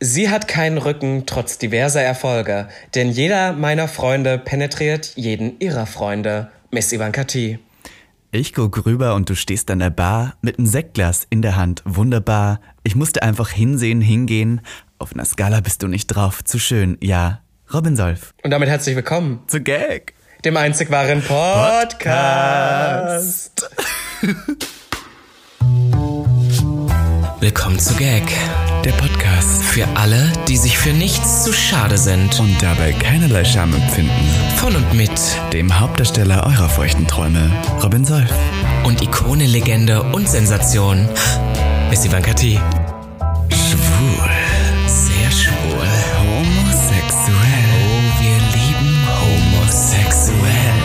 Sie hat keinen Rücken trotz diverser Erfolge, denn jeder meiner Freunde penetriert jeden ihrer Freunde. Miss Ivanka T. Ich guck rüber und du stehst an der Bar mit einem Sektglas in der Hand. Wunderbar. Ich musste einfach hinsehen, hingehen. Auf einer Skala bist du nicht drauf. Zu schön. Ja. Robin Solf. Und damit herzlich willkommen Zu Gag. dem einzig wahren Podcast. Willkommen zu Gag, der Podcast für alle, die sich für nichts zu schade sind. Und dabei keinerlei Scham empfinden. Von und mit Dem Hauptdarsteller eurer feuchten Träume, Robin Solf. und Ikone, Legende und Sensation, Miss Ivanka T. Schwul. Sehr schwul. Homosexuell. Oh, wir lieben homosexuell.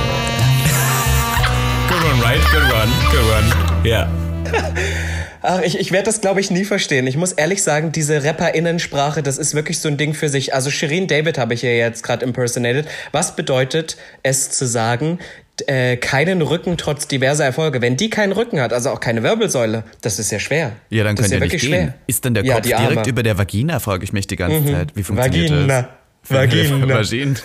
Good one, right? Good one. Good one. Ja. Ach, ich, ich werde das, glaube ich, nie verstehen. Ich muss ehrlich sagen, diese RapperInnensprache, das ist wirklich so ein Ding für sich. Also Shirin David habe ich ja jetzt gerade impersonated. Was bedeutet es zu sagen, äh, keinen Rücken trotz diverser Erfolge? Wenn die keinen Rücken hat, also auch keine Wirbelsäule, das ist ja schwer. Ja, dann das könnt ist ihr nicht gehen. Ist dann der Ja, Kopf direkt. Mhm. über der Vagina, frage ich mich die ganze Zeit. Wie funktioniert Vagina. das? Vagina. Vagin.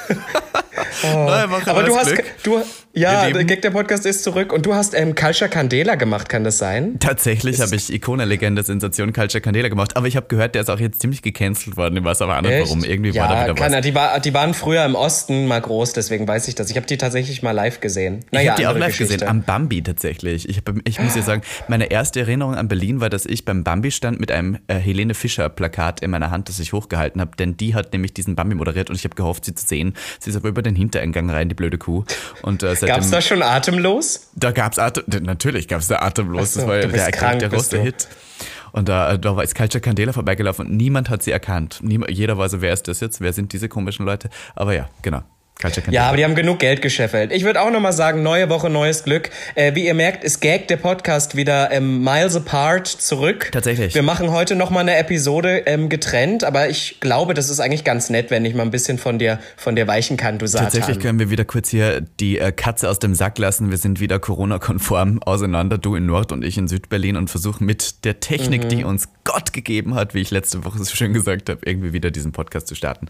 Neue Woche, Aber du hast, Glück. du, ja, der Gag der Podcast ist zurück und du hast ähm, Culture Candela gemacht, kann das sein? Tatsächlich habe ich Ikone-Legende Sensation Culture Candela gemacht, aber ich habe gehört, der ist auch jetzt ziemlich gecancelt worden. Ich weiß aber auch nicht warum. Irgendwie ja, war da wieder was. Die, war, die waren früher im Osten mal groß, deswegen weiß ich das. Ich habe die tatsächlich mal live gesehen. Ich Naja, habe die auch live Geschichte. gesehen, am Bambi tatsächlich. Ich, hab, ich muss ja sagen, meine erste Erinnerung an Berlin war, dass ich beim Bambi stand mit einem äh, Helene Fischer-Plakat in meiner Hand, das ich hochgehalten habe, denn die hat nämlich diesen Bambi moderiert und ich habe gehofft, sie zu sehen. Sie ist aber über den Hintereingang rein, die blöde Kuh. Und äh, seitdem, Gab's da schon atemlos? Da gab's Atem, natürlich gab's da Atemlos. So, das war ja der, krank, der große. Hit. Und da, da war ist Culture Candela vorbeigelaufen und niemand hat sie erkannt. Niemand, jeder war so, wer ist das jetzt? Wer sind diese komischen Leute? Aber ja, genau. Ja, aber die haben genug Geld gescheffelt. Ich würde auch nochmal sagen, neue Woche, neues Glück. Äh, wie ihr merkt, ist Gag der Podcast wieder ähm, miles apart zurück. Tatsächlich. Wir machen heute nochmal eine Episode ähm, getrennt, aber ich glaube, das ist eigentlich ganz nett, wenn ich mal ein bisschen von dir, von dir weichen kann, du Satan. Tatsächlich können wir wieder kurz hier die äh, Katze aus dem Sack lassen. Wir sind wieder Corona-konform auseinander, du in Nord und ich in Südberlin und versuchen mit der Technik, Mhm. die uns Gott gegeben hat, wie ich letzte Woche so schön gesagt habe, irgendwie wieder diesen Podcast zu starten.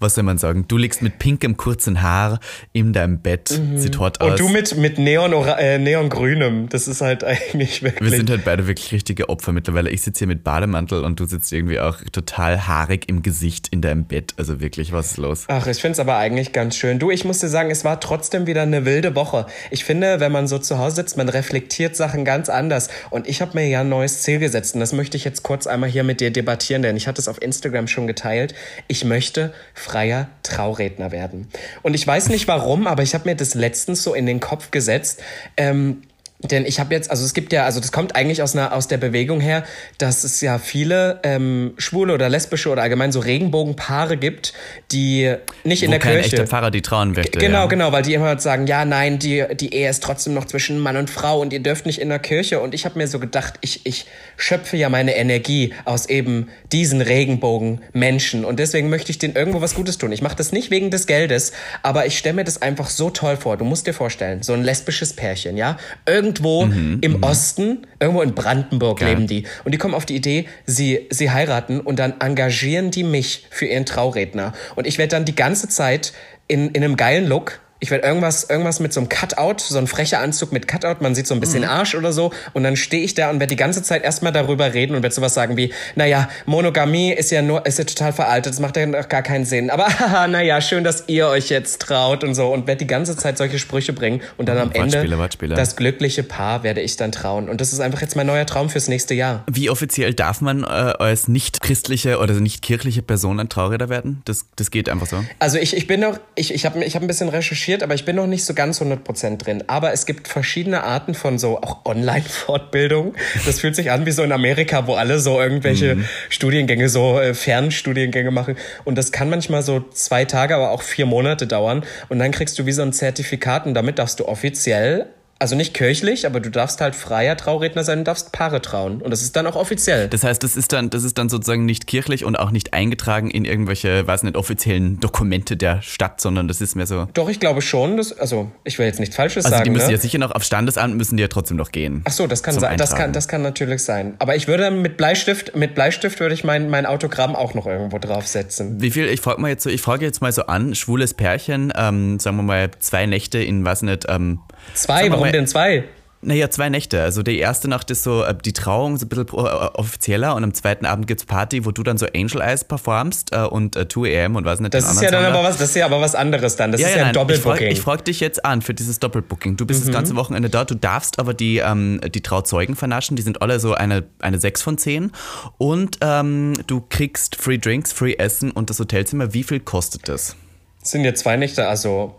Was soll man sagen? Du liegst mit pinkem, kurzen Haar in deinem Bett, sieht hot aus. Mhm. Und du mit, mit Neon, äh, Neongrünem. Das ist halt eigentlich wirklich. wir sind halt beide wirklich richtige Opfer mittlerweile. Ich sitze hier mit Bademantel und du sitzt irgendwie auch total haarig im Gesicht in deinem Bett. Also wirklich, was ist los? Ach, ich find's aber eigentlich ganz schön. Du, ich muss dir sagen, es war trotzdem wieder eine wilde Woche. Ich finde, wenn man so zu Hause sitzt, man reflektiert Sachen ganz anders. Und ich habe mir ja ein neues Ziel gesetzt. Und das möchte ich jetzt kurz einmal hier mit dir debattieren, denn ich hatte es auf Instagram schon geteilt. Ich möchte freier Trauredner werden. Und ich weiß nicht warum, aber ich habe mir das letztens so in den Kopf gesetzt. Ähm, denn ich habe jetzt, also es gibt ja, also das kommt eigentlich aus einer aus der Bewegung her, dass es ja viele ähm, schwule oder lesbische oder allgemein so Regenbogenpaare gibt, die nicht in Wo der kein Kirche. echter Pfarrer die trauen möchte. Genau, ja. genau, weil die immer sagen, ja, nein, die, die Ehe ist trotzdem noch zwischen Mann und Frau und ihr dürft nicht in der Kirche. Und ich habe mir so gedacht, ich, ich schöpfe ja meine Energie aus eben diesen Regenbogen-Menschen. Und deswegen möchte ich denen irgendwo was Gutes tun. Ich mache das nicht wegen des Geldes, aber ich stelle mir das einfach so toll vor. Du musst dir vorstellen, so ein lesbisches Pärchen, ja? Irgendwo im Osten, irgendwo in Brandenburg Geil. leben die. Und die kommen auf die Idee, sie, sie heiraten und dann engagieren die mich für ihren Trauredner. Und ich werde dann die ganze Zeit in, in einem geilen Look. Ich werde irgendwas, irgendwas mit so einem Cutout, so ein frecher Anzug mit Cutout, man sieht so ein bisschen Arsch oder so. Und dann stehe ich da und werde die ganze Zeit erstmal darüber reden und werde sowas sagen wie, naja, Monogamie ist ja nur, ist ja total veraltet, das macht ja noch gar keinen Sinn. Aber haha, naja, schön, dass ihr euch jetzt traut und so. Und werde die ganze Zeit solche Sprüche bringen. Und dann am Ende Wortspiele, Wortspiele. das glückliche Paar werde ich dann trauen. Und das ist einfach jetzt mein neuer Traum fürs nächste Jahr. Wie offiziell darf man äh, als nicht christliche oder nicht kirchliche Person ein Trauredner werden? Das, das geht einfach so. Also ich, ich bin noch, ich, ich habe ich hab ein bisschen recherchiert, aber ich bin noch nicht so ganz 100% drin. Aber es gibt verschiedene Arten von so auch Online-Fortbildung. Das fühlt sich an wie so in Amerika, wo alle so irgendwelche Studiengänge, so äh, Fernstudiengänge machen. Und das kann manchmal so zwei Tage, aber auch vier Monate dauern. Und dann kriegst du wie so ein Zertifikat und damit darfst du offiziell Also nicht kirchlich, aber du darfst halt freier Trauredner sein und darfst Paare trauen. Und das ist dann auch offiziell. Das heißt, das ist dann, das ist dann sozusagen nicht kirchlich und auch nicht eingetragen in irgendwelche, weiß nicht, offiziellen Dokumente der Stadt, sondern das ist mehr so. Doch, ich glaube schon. Dass, also, ich will jetzt nichts Falsches Also sagen. die müssen ne? ja sicher noch auf Standesamt müssen die ja trotzdem noch gehen. Ach so, das kann sein. Das kann, das kann natürlich sein. Aber ich würde mit Bleistift, mit Bleistift würde ich mein, mein Autogramm auch noch irgendwo draufsetzen. Wie viel, ich frage mal jetzt so, ich frage jetzt mal so an, schwules Pärchen, ähm, sagen wir mal zwei Nächte in, weiß nicht, ähm, Zwei, warum mal- denn zwei? Naja, zwei Nächte. Also die erste Nacht ist so äh, die Trauung, so ein bisschen äh, offizieller und am zweiten Abend gibt's Party, wo du dann so Angel Eyes performst äh, und äh, 2am und weiß nicht, Das ist ja dann Song aber was, das ist ja aber was anderes dann. Das Ja, ist ja, ja ein nein, ich frage Doppelbooking. frag dich jetzt an für dieses Doppelbooking. Du bist das Mhm. ganze Wochenende da, du darfst aber die, ähm, die Trauzeugen vernaschen, die sind alle so eine, eine 6 von 10 und ähm, du kriegst Free Drinks, Free Essen und das Hotelzimmer. Wie viel kostet das? Das sind ja zwei Nächte, also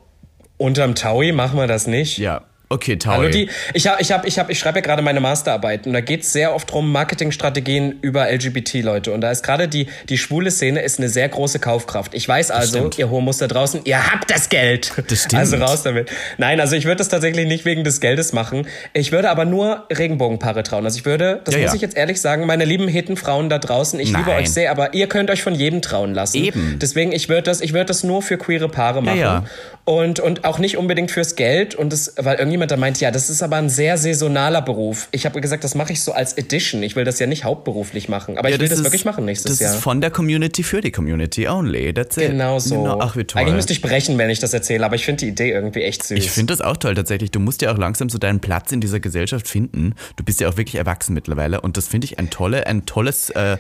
unterm Taui machen wir das nicht. Ja, okay, Taui. Hallo, die, ich hab, ich hab, ich hab, ich schreibe ja gerade meine Masterarbeit und da geht es sehr oft drum Marketingstrategien über LGBT-Leute. Und da ist gerade die, die schwule Szene ist eine sehr große Kaufkraft. Ich weiß also, ihr Homos da draußen, ihr habt das Geld. Das stimmt. Also raus damit. Nein, also ich würde das tatsächlich nicht wegen des Geldes machen. Ich würde aber nur Regenbogenpaare trauen. Also ich würde, das Ja, muss ja. ich jetzt ehrlich sagen, meine lieben Hetenfrauen da draußen, ich liebe Nein. euch sehr, aber ihr könnt euch von jedem trauen lassen. Eben. Deswegen, ich würde das, ich würde das nur für queere Paare machen. ja. Und, und auch nicht unbedingt fürs Geld. Und das, weil irgendjemand da meint, ja, das ist aber ein sehr saisonaler Beruf. Ich habe gesagt, das mache ich so als Edition. Ich will das ja nicht hauptberuflich machen. Aber Ja, ich will das, ist- wirklich machen nächstes das Jahr. ist von der Community für die Community only. That's it. Genau so. Genau. Ach, wie toll. Eigentlich müsste ich brechen, wenn ich das erzähle, aber ich finde die Idee irgendwie echt süß. Ich finde das auch toll tatsächlich. Du musst ja auch langsam so deinen Platz in dieser Gesellschaft finden. Du bist ja auch wirklich erwachsen mittlerweile und das finde ich ein, tolle, ein tolles, äh,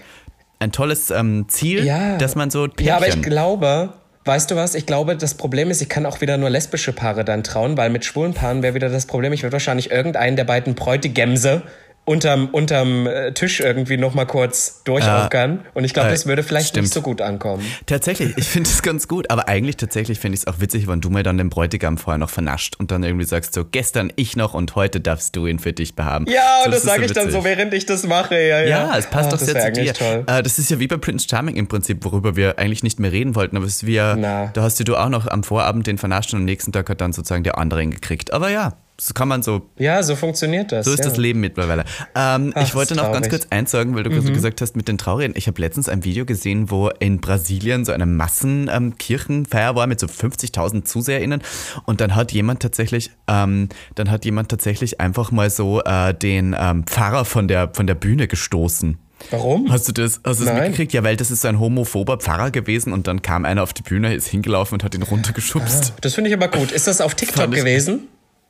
ein tolles ähm, Ziel, Ja. dass man so Pärchen... Ja, aber ich glaube, weißt du was? Ich glaube, das Problem ist, ich kann auch wieder nur lesbische Paare dann trauen, weil mit schwulen Paaren wäre wieder das Problem, ich würde wahrscheinlich irgendeinen der beiden Bräutigemse unterm, unterm äh, Tisch irgendwie nochmal kurz durchaukern. Und ich glaube, äh, das würde vielleicht stimmt. nicht so gut ankommen. Tatsächlich, ich finde es ganz gut, aber eigentlich tatsächlich finde ich es auch witzig, wenn du mir dann den Bräutigam vorher noch vernascht und dann irgendwie sagst so, gestern ich noch und heute darfst du ihn für dich behaben. Ja, so, und das ist sage ich dann so, während ich das mache. Ja, ja. Ja, es passt Ah, doch das sehr zu dir. toll. Äh, das ist ja wie bei Prince Charming im Prinzip, worüber wir eigentlich nicht mehr reden wollten, aber es ist wie, da hast du auch noch am Vorabend den vernascht und am nächsten Tag hat dann sozusagen der andere ihn gekriegt. Aber ja, so kann man so, Ja, so funktioniert das. so ist ja. das Leben mittlerweile. Ähm, Ach, ich wollte noch ganz traurig. Mhm. kurz eins sagen, weil du gerade gesagt hast mit den Traurigen. Ich habe letztens ein Video gesehen, wo in Brasilien so eine Massenkirchenfeier war mit so 50.000 ZuseherInnen und dann hat jemand tatsächlich, ähm, dann hat jemand tatsächlich einfach mal so äh, den ähm, Pfarrer von der, von der Bühne gestoßen. Warum? Hast du das, hast du das Nein. mitgekriegt? Ja, weil das ist so ein homophober Pfarrer gewesen und dann kam einer auf die Bühne, ist hingelaufen und hat ihn runtergeschubst. Das finde ich aber gut. Ist das auf TikTok gewesen?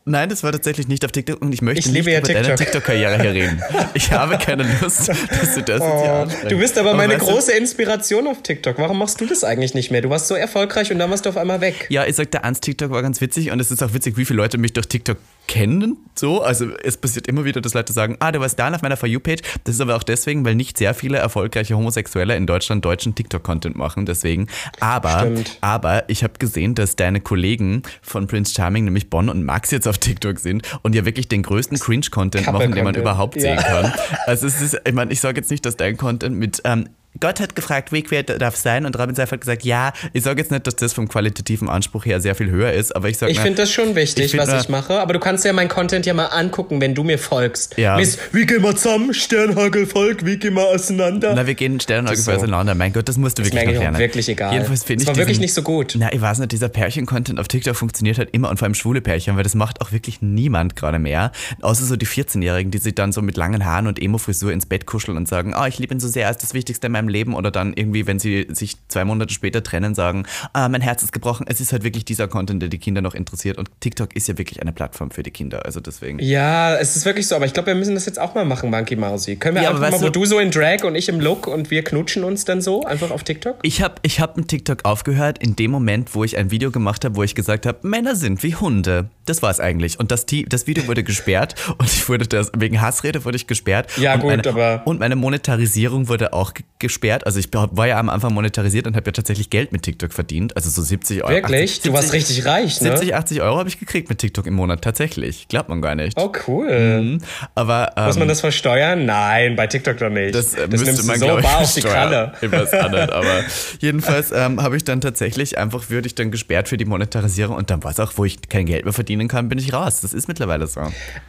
Nein, das war tatsächlich nicht auf TikTok und ich möchte Ich nicht ja über deine TikTok. TikTok-Karriere hier reden. Ich habe keine Lust, dass du das jetzt hier. Oh, Du bist aber, meine weißt du- große Inspiration auf TikTok. Warum machst du das eigentlich nicht mehr? Du warst so erfolgreich und dann warst du auf einmal weg. Ja, ich sag, der ans TikTok war ganz witzig und es ist auch witzig, wie viele Leute mich durch TikTok kennen. So, also es passiert immer wieder, dass Leute sagen, ah, du warst da auf meiner For You-Page. Das ist aber auch deswegen, weil nicht sehr viele erfolgreiche Homosexuelle in Deutschland deutschen TikTok-Content machen. Deswegen. Aber, Stimmt. aber ich habe gesehen, dass deine Kollegen von Prince Charming, nämlich Bonn und Max, jetzt auf TikTok sind und ja wirklich den größten Cringe-Content machen, den man überhaupt Ja. sehen kann. Also es ist, ich meine, ich sage jetzt nicht, dass dein Content mit ähm, Gott hat gefragt, wie queer darf sein? Und Robin Seif hat gesagt, ja, ich sage jetzt nicht, dass das vom qualitativen Anspruch her sehr viel höher ist, aber ich sage Ich finde das schon wichtig, Ich was äh, ich mache. Aber du kannst ja mein Content ja mal angucken, wenn du mir folgst. Ja. Miss, wie gehen wir zusammen? Sternhagelvolk, wie gehen wir auseinander? Na, wir gehen Sternhage Das so. auseinander. Mein Gott, das musst du ist mir wirklich noch eigentlich auch lernen. wirklich egal. Jedenfalls finde ich war wirklich diesen- nicht so gut. Na, ich weiß nicht, dieser Pärchen-Content auf TikTok funktioniert halt immer und vor allem schwule Pärchen, weil das macht auch wirklich niemand gerade mehr. Außer so die 14-Jährigen, die sich dann so mit langen Haaren und Emo-Frisur ins Bett kuscheln und sagen, ah, ich liebe ihn so sehr, er ist das Wichtigste in meinem Leben. Oder dann irgendwie, wenn sie sich zwei Monate später trennen, sagen, ah, mein Herz ist gebrochen. Es ist halt wirklich dieser Content, der die Kinder noch interessiert. Und TikTok ist ja wirklich eine Plattform für die Kinder. Also deswegen. Ja, es ist wirklich so, aber ich glaube, wir müssen das jetzt auch mal machen, Monkey Mausi. Können wir Ja, einfach mal, wo du- du so in Drag und ich im Look und wir knutschen uns dann so, einfach auf TikTok? Ich habe ich hab ein TikTok aufgehört in dem Moment, wo ich ein Video gemacht habe, wo ich gesagt habe, Männer sind wie Hunde. Das war es eigentlich. Und das, das Video wurde gesperrt und ich wurde das, wegen Hassrede wurde ich gesperrt. Ja, und gut, meine, aber- Und meine Monetarisierung wurde auch ge- gesperrt. Also ich war ja am Anfang monetarisiert und habe ja tatsächlich Geld mit TikTok verdient. Also so 70 Euro. Wirklich? 80, du warst 70, richtig reich, ne? 70, 80 Euro habe ich gekriegt mit TikTok im Monat. Tatsächlich. Glaubt man gar nicht. Oh, cool. Aber ähm, Muss man das versteuern? Nein, bei TikTok doch nicht. Das, äh, müsste nimmst du man, so ich, bar auf die. Kralle. Ich weiß nicht, aber jedenfalls ähm, habe ich dann tatsächlich einfach, würde ich dann gesperrt für die Monetarisierung und dann war es auch, wo ich kein Geld mehr verdienen bedienen kann, bin ich raus. Das ist mittlerweile so.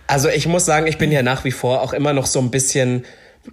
Also ich muss sagen, ich bin ja nach wie vor auch immer noch so ein bisschen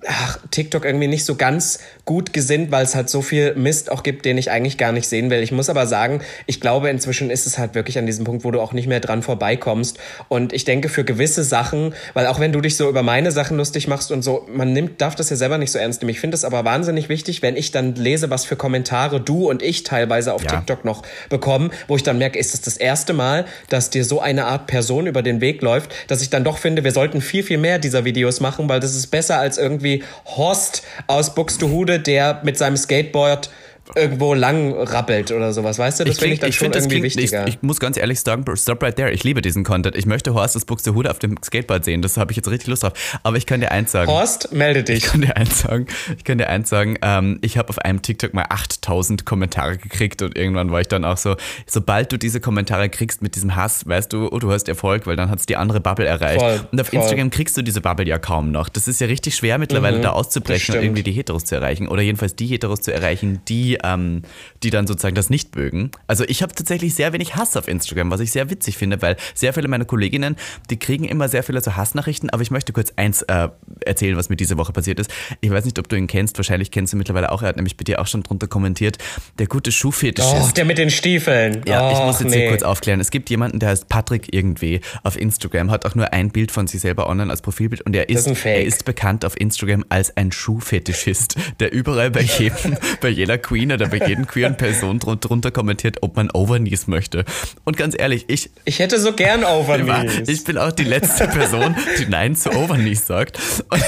ach, TikTok irgendwie nicht so ganz gut gesinnt, weil es halt so viel Mist auch gibt, den ich eigentlich gar nicht sehen will. Ich muss aber sagen, ich glaube, inzwischen ist es halt wirklich an diesem Punkt, wo du auch nicht mehr dran vorbeikommst. Und ich denke, für gewisse Sachen, weil auch wenn du dich so über meine Sachen lustig machst und so, man nimmt, darf das ja selber nicht so ernst nehmen. Ich finde es aber wahnsinnig wichtig, wenn ich dann lese, was für Kommentare du und ich teilweise auf ja. TikTok noch bekommen, wo ich dann merke, ist es das, das erste Mal, dass dir so eine Art Person über den Weg läuft, dass ich dann doch finde, wir sollten viel, viel mehr dieser Videos machen, weil das ist besser als irgendwie irgendwie Horst aus Buxtehude, der mit seinem Skateboard irgendwo lang rappelt oder sowas, weißt du? Das finde ich dann ich schon irgendwie klingt, wichtiger. Ich, ich, muss ganz ehrlich sagen, stop right there. Ich liebe diesen Content. Ich möchte Horst das Buxtehude auf dem Skateboard sehen. Das habe ich jetzt richtig Lust drauf. Aber ich kann dir eins sagen. Horst, melde dich. Ich kann dir eins sagen. Ich kann dir eins sagen. Ähm, ich habe auf einem TikTok mal 8000 Kommentare gekriegt und irgendwann war ich dann auch so, sobald du diese Kommentare kriegst mit diesem Hass, weißt du, oh, du hast Erfolg, weil dann hat es die andere Bubble erreicht. Voll, und auf voll. Instagram kriegst du diese Bubble ja kaum noch. Das ist ja richtig schwer mittlerweile mhm, da auszubrechen und irgendwie die Heteros zu erreichen. Oder jedenfalls die Heteros zu erreichen, die ähm, die dann sozusagen das nicht mögen. Also ich habe tatsächlich sehr wenig Hass auf Instagram, was ich sehr witzig finde, weil sehr viele meiner Kolleginnen, die kriegen immer sehr viele so Hassnachrichten, aber ich möchte kurz eins äh, erzählen, was mir diese Woche passiert ist. Ich weiß nicht, ob du ihn kennst, wahrscheinlich kennst du mittlerweile auch, er hat nämlich bei dir auch schon drunter kommentiert, der gute Schuhfetischist. Oh, der mit den Stiefeln. Ja, Och, ich muss jetzt nee. hier kurz aufklären. Es gibt jemanden, der heißt Patrick irgendwie auf Instagram, hat auch nur ein Bild von sich selber online als Profilbild und er ist, ist er ist bekannt auf Instagram als ein Schuhfetischist, der überall bei jedem, bei jeder Queen oder bei jedem Queer queeren Person drunter kommentiert, ob man Overknees möchte. Und ganz ehrlich, ich. Ich hätte so gern Overknees. Ich bin auch die letzte Person, die Nein zu Overknees sagt. Und,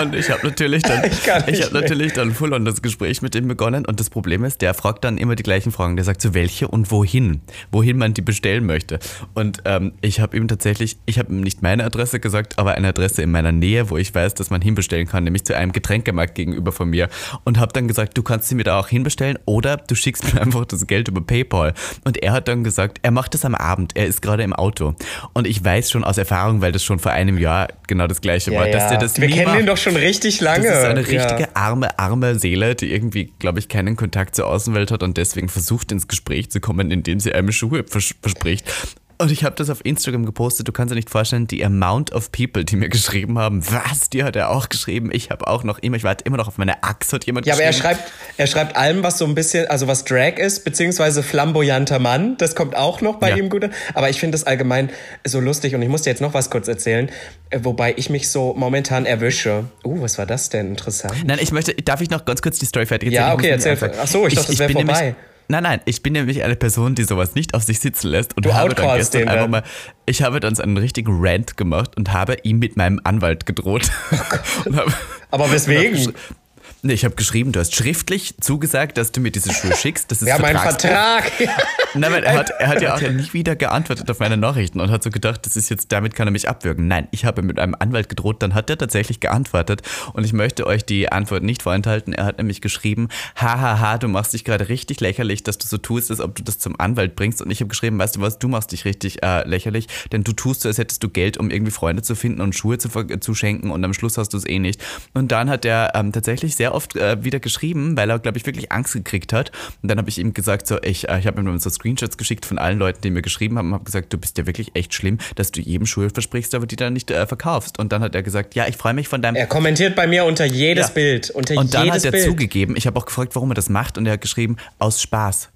und ich habe natürlich dann, ich, ich habe natürlich dann full on das Gespräch mit ihm begonnen. Und das Problem ist, der fragt dann immer die gleichen Fragen. Der sagt so, welche und wohin? Wohin man die bestellen möchte. Und ähm, ich habe ihm tatsächlich, ich habe ihm nicht meine Adresse gesagt, aber eine Adresse in meiner Nähe, wo ich weiß, dass man hinbestellen kann, nämlich zu einem Getränkemarkt gegenüber von mir. Und habe dann gesagt, du kannst sie mir da auch hinbestellen oder du schickst mir einfach das Geld über PayPal. Und er hat dann gesagt, er macht das am Abend, er ist gerade im Auto. Und ich weiß schon aus Erfahrung, weil das schon vor einem Jahr genau das gleiche ja, war, dass ja. der das Wir kennen macht. ihn doch schon richtig lange. Das ist eine richtige ja. arme, arme Seele, die irgendwie, glaube ich, keinen Kontakt zur Außenwelt hat und deswegen versucht ins Gespräch zu kommen, indem sie einem Schuhe vers verspricht. Und ich habe das auf Instagram gepostet. Du kannst dir nicht vorstellen, die Amount of People, die mir geschrieben haben. Was? Die hat er auch geschrieben. Ich habe auch noch immer, ich warte immer noch auf meine Axt, hat jemand ja, geschrieben. Ja, aber er schreibt, er schreibt allem, was so ein bisschen, also was Drag ist, beziehungsweise flamboyanter Mann. Das kommt auch noch bei ja. ihm gut. Aber ich finde das allgemein so lustig und ich muss dir jetzt noch was kurz erzählen, äh, wobei ich mich so momentan erwische. Uh, was war das denn? Interessant. Nein, ich möchte, darf ich noch ganz kurz die Story fertig erzählen? Ja, okay, erzähl. Ach so, ich, ich dachte, das wäre vorbei. Nämlich, Nein, nein, ich bin nämlich eine Person, die sowas nicht auf sich sitzen lässt und du habe dann gestern den, einfach mal, ich habe dann so einen richtigen Rant gemacht und habe ihm mit meinem Anwalt gedroht. Oh Aber weswegen? Nee, ich habe geschrieben, du hast schriftlich zugesagt, dass du mir diese Schuhe schickst. Das ist ja, mein Vertrag. Nein, er hat, er hat ja auch nie wieder geantwortet auf meine Nachrichten und hat so gedacht, das ist jetzt, damit kann er mich abwürgen. Nein, ich habe mit einem Anwalt gedroht, dann hat er tatsächlich geantwortet und ich möchte euch die Antwort nicht vorenthalten. Er hat nämlich geschrieben, hahaha, du machst dich gerade richtig lächerlich, dass du so tust, als ob du das zum Anwalt bringst. Und ich habe geschrieben, weißt du was, du machst dich richtig äh, lächerlich, denn du tust so, als hättest du Geld, um irgendwie Freunde zu finden und Schuhe zu, zu schenken und am Schluss hast du es eh nicht. Und dann hat er ähm, tatsächlich sehr oft äh, wieder geschrieben, weil er, glaube ich, wirklich Angst gekriegt hat. Und dann habe ich ihm gesagt, so, ich, äh, ich habe ihm so Screenshots geschickt von allen Leuten, die mir geschrieben haben, und habe gesagt, du bist ja wirklich echt schlimm, dass du jedem Schuhe versprichst, aber die dann nicht äh, verkaufst. Und dann hat er gesagt, ja, ich freue mich von deinem. Er kommentiert bei mir unter jedes ja. Bild. Unter und dann hat er Bild. zugegeben, ich habe auch gefragt, warum er das macht, und er hat geschrieben, aus Spaß.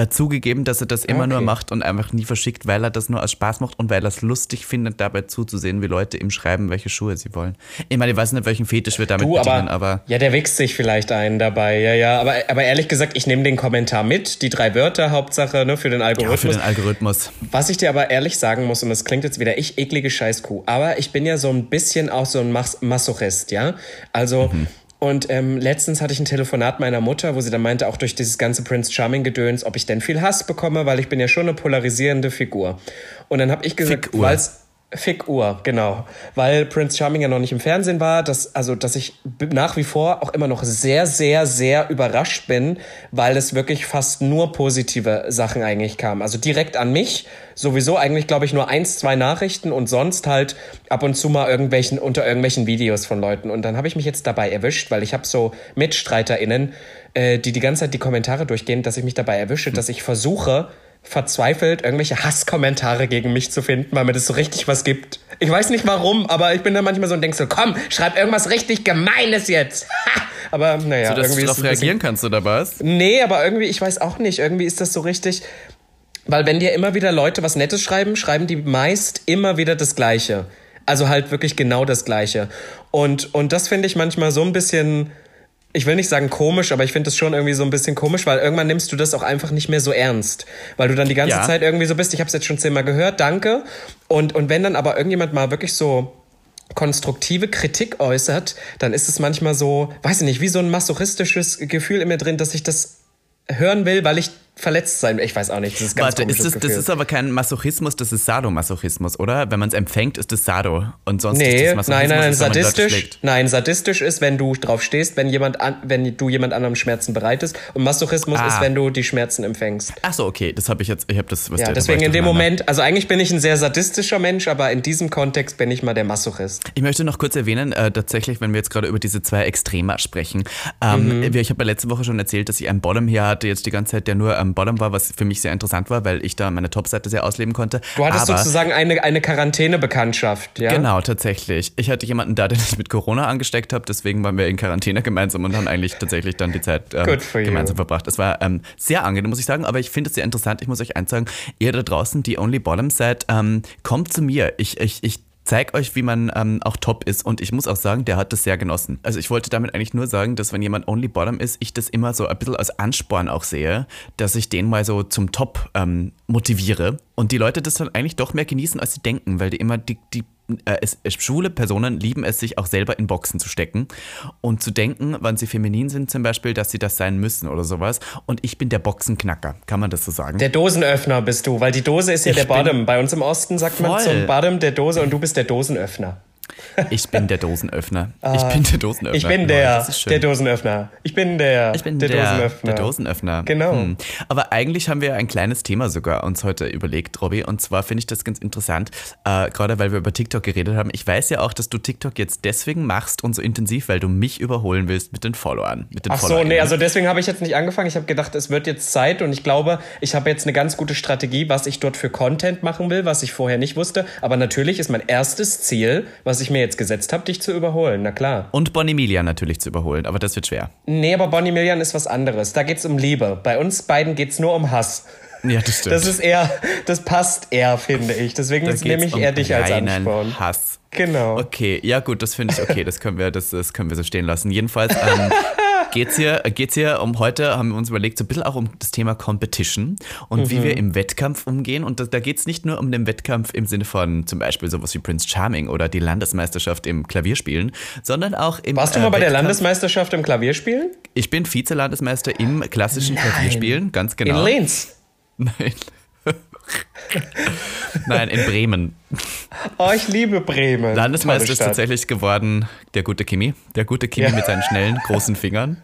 Er hat zugegeben, dass er das immer okay. nur macht und einfach nie verschickt, weil er das nur aus Spaß macht und weil er es lustig findet, dabei zuzusehen, wie Leute ihm schreiben, welche Schuhe sie wollen. Ich meine, ich weiß nicht, welchen Fetisch wir damit du, bedienen, aber, aber, Ja, der wächst sich vielleicht einen dabei, ja, ja. Aber, aber ehrlich gesagt, ich nehme den Kommentar mit, die drei Wörter, Hauptsache, ne, für den Algorithmus. Ja, für den Algorithmus. Was ich dir aber ehrlich sagen muss, und das klingt jetzt wieder ich, eklige Scheißkuh, aber ich bin ja so ein bisschen auch so ein Mas Masochist, ja. Also. Mhm und ähm, letztens hatte ich ein Telefonat meiner Mutter, wo sie dann meinte, auch durch dieses ganze Prince Charming-Gedöns, ob ich denn viel Hass bekomme, weil ich bin ja schon eine polarisierende Figur. Und dann habe ich gesagt, weil Fick-Uhr, genau. Weil Prince Charming ja noch nicht im Fernsehen war, dass, also, dass ich nach wie vor auch immer noch sehr, sehr, sehr überrascht bin, weil es wirklich fast nur positive Sachen eigentlich kam. Also direkt an mich, sowieso eigentlich, glaube ich, nur eins, zwei Nachrichten und sonst halt ab und zu mal irgendwelchen, unter irgendwelchen Videos von Leuten. Und dann habe ich mich jetzt dabei erwischt, weil ich habe so MitstreiterInnen, äh, die die ganze Zeit die Kommentare durchgehen, dass ich mich dabei erwische, dass ich versuche, verzweifelt, irgendwelche Hasskommentare gegen mich zu finden, weil mir das so richtig was gibt. Ich weiß nicht warum, aber ich bin da manchmal so und denk so, komm, schreib irgendwas richtig Gemeines jetzt. aber naja, so, dass irgendwie du darauf reagieren kannst, oder was? Nee, aber irgendwie, ich weiß auch nicht, irgendwie ist das so richtig, weil wenn dir immer wieder Leute was Nettes schreiben, schreiben die meist immer wieder das Gleiche. Also halt wirklich genau das Gleiche. Und, und das finde ich manchmal so ein bisschen, ich will nicht sagen komisch, aber ich finde es schon irgendwie so ein bisschen komisch, weil irgendwann nimmst du das auch einfach nicht mehr so ernst. Weil du dann die ganze Ja. Zeit irgendwie so bist, ich habe es jetzt schon zehnmal gehört, danke. Und, und wenn dann aber irgendjemand mal wirklich so konstruktive Kritik äußert, dann ist es manchmal so, weiß ich nicht, wie so ein masochistisches Gefühl in mir drin, dass ich das hören will, weil ich verletzt sein. Ich weiß auch nicht, das ist ganz Warte, ist das, das ist aber kein Masochismus, das ist Sadomasochismus, oder? Wenn man es empfängt, ist das Sado. Und sonst Nee, ist das nein, nein, nein, Leute sadistisch. Nein, sadistisch ist, wenn du drauf stehst, wenn jemand an, wenn du jemand anderem Schmerzen bereitest. Und Masochismus Ah. ist, wenn du die Schmerzen empfängst. Ach so, okay, das habe ich jetzt, ich habe das, was Ja, deswegen in dem durcheinander. Moment, also eigentlich bin ich ein sehr sadistischer Mensch, aber in diesem Kontext bin ich mal der Masochist. Ich möchte noch kurz erwähnen, äh, tatsächlich, wenn wir jetzt gerade über diese zwei Extrema sprechen. Ähm, Mhm. Ich habe ja letzte Woche schon erzählt, dass ich einen Bottom hier hatte, jetzt die ganze Zeit, der nur am Bottom war, was für mich sehr interessant war, weil ich da meine Top-Seite sehr ausleben konnte. Du hattest Aber, sozusagen eine, eine Quarantäne-Bekanntschaft, ja? Genau, tatsächlich. Ich hatte jemanden da, den ich mit Corona angesteckt habe, deswegen waren wir in Quarantäne gemeinsam und haben eigentlich tatsächlich dann die Zeit ähm, for you. gemeinsam verbracht. Es war ähm, sehr angenehm, muss ich sagen, aber ich finde es sehr interessant. Ich muss euch eins sagen, ihr da draußen, die Only Bottom seid, ähm, kommt zu mir. Ich, ich, ich zeig euch, wie man ähm, auch top ist und ich muss auch sagen, der hat das sehr genossen. Also ich wollte damit eigentlich nur sagen, dass wenn jemand Only Bottom ist, ich das immer so ein bisschen als Ansporn auch sehe, dass ich den mal so zum Top ähm, motiviere und die Leute das dann eigentlich doch mehr genießen, als sie denken, weil die immer die, die äh, es, schwule Personen lieben es, sich auch selber in Boxen zu stecken und zu denken, wann sie feminin sind zum Beispiel, dass sie das sein müssen oder sowas. Und ich bin der Boxenknacker, kann man das so sagen? Der Dosenöffner bist du, weil die Dose ist ja Ich der Bottom. Bei uns im Osten sagt man Voll. zum Bottom der Dose und du bist der Dosenöffner. Ich bin der Dosenöffner. Ich bin der Dosenöffner. Ah, Ich bin Ja, der, der Dosenöffner. Ich bin der, Ich bin der, der, Dosenöffner. der Dosenöffner. Genau. Hm. Aber eigentlich haben wir ein kleines Thema sogar uns heute überlegt, Robby. Und zwar finde ich das ganz interessant, äh, gerade weil wir über TikTok geredet haben. Ich weiß ja auch, dass du TikTok jetzt deswegen machst und so intensiv, weil du mich überholen willst mit den Followern. Mit den Ach so, nee, also deswegen habe ich jetzt nicht angefangen. Ich habe gedacht, es wird jetzt Zeit und ich glaube, ich habe jetzt eine ganz gute Strategie, was ich dort für Content machen will, was ich vorher nicht wusste. Aber natürlich ist mein erstes Ziel, was ich mir jetzt gesetzt habe, dich zu überholen. Na klar. Und Bonimilia natürlich zu überholen, aber das wird schwer. Nee, aber Bonnie Millian ist was anderes. Da geht's um Liebe. Bei uns beiden geht's nur um Hass. Ja, das stimmt. Das ist eher, das passt eher, finde ich. Deswegen nehme ich um eher dich als Ansporn. Hass. Genau. Okay, ja gut, das finde ich okay, das können wir, das, das können wir so stehen lassen. Jedenfalls ähm, geht's hier, geht's hier um heute, haben wir uns überlegt, so ein bisschen auch um das Thema Competition und Mhm. wie wir im Wettkampf umgehen. Und da, da geht's nicht nur um den Wettkampf im Sinne von zum Beispiel sowas wie Prince Charming oder die Landesmeisterschaft im Klavierspielen, sondern auch im Warst du äh, mal bei der Landesmeisterschaft im Klavierspielen? Ich bin Vize-Landesmeister im klassischen Nein. Klavierspielen, ganz genau. In Linz. Nein. Nein, in Bremen. Oh, ich liebe Bremen. Landesmeister ist tatsächlich geworden der gute Kimi. Der gute Kimi Ja. mit seinen schnellen, großen Fingern.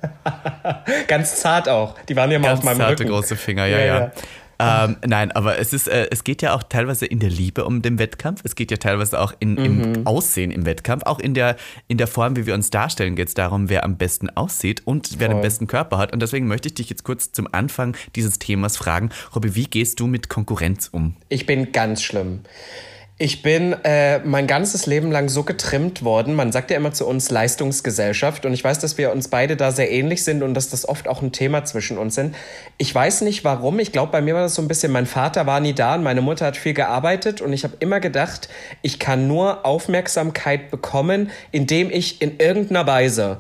Ganz zart auch. Die waren ja mal Ganz auf meinem zarte, Rücken. große Finger, ja, Ja, ja. ja. Ähm, nein, aber es ist, äh, es geht ja auch teilweise in der Liebe um den Wettkampf. Es geht ja teilweise auch in, Mhm. im Aussehen im Wettkampf. Auch in der, in der Form, wie wir uns darstellen, geht es darum, wer am besten aussieht und wer den besten Körper hat. Und deswegen möchte ich dich jetzt kurz zum Anfang dieses Themas fragen. Robby, wie gehst du mit Konkurrenz um? Ich bin ganz schlimm. Ich bin äh, mein ganzes Leben lang so getrimmt worden. Man sagt ja immer zu uns Leistungsgesellschaft und ich weiß, dass wir uns beide da sehr ähnlich sind und dass das oft auch ein Thema zwischen uns sind. Ich weiß nicht warum. Ich glaube, bei mir war das so ein bisschen, mein Vater war nie da und meine Mutter hat viel gearbeitet und ich habe immer gedacht, ich kann nur Aufmerksamkeit bekommen, indem ich in irgendeiner Weise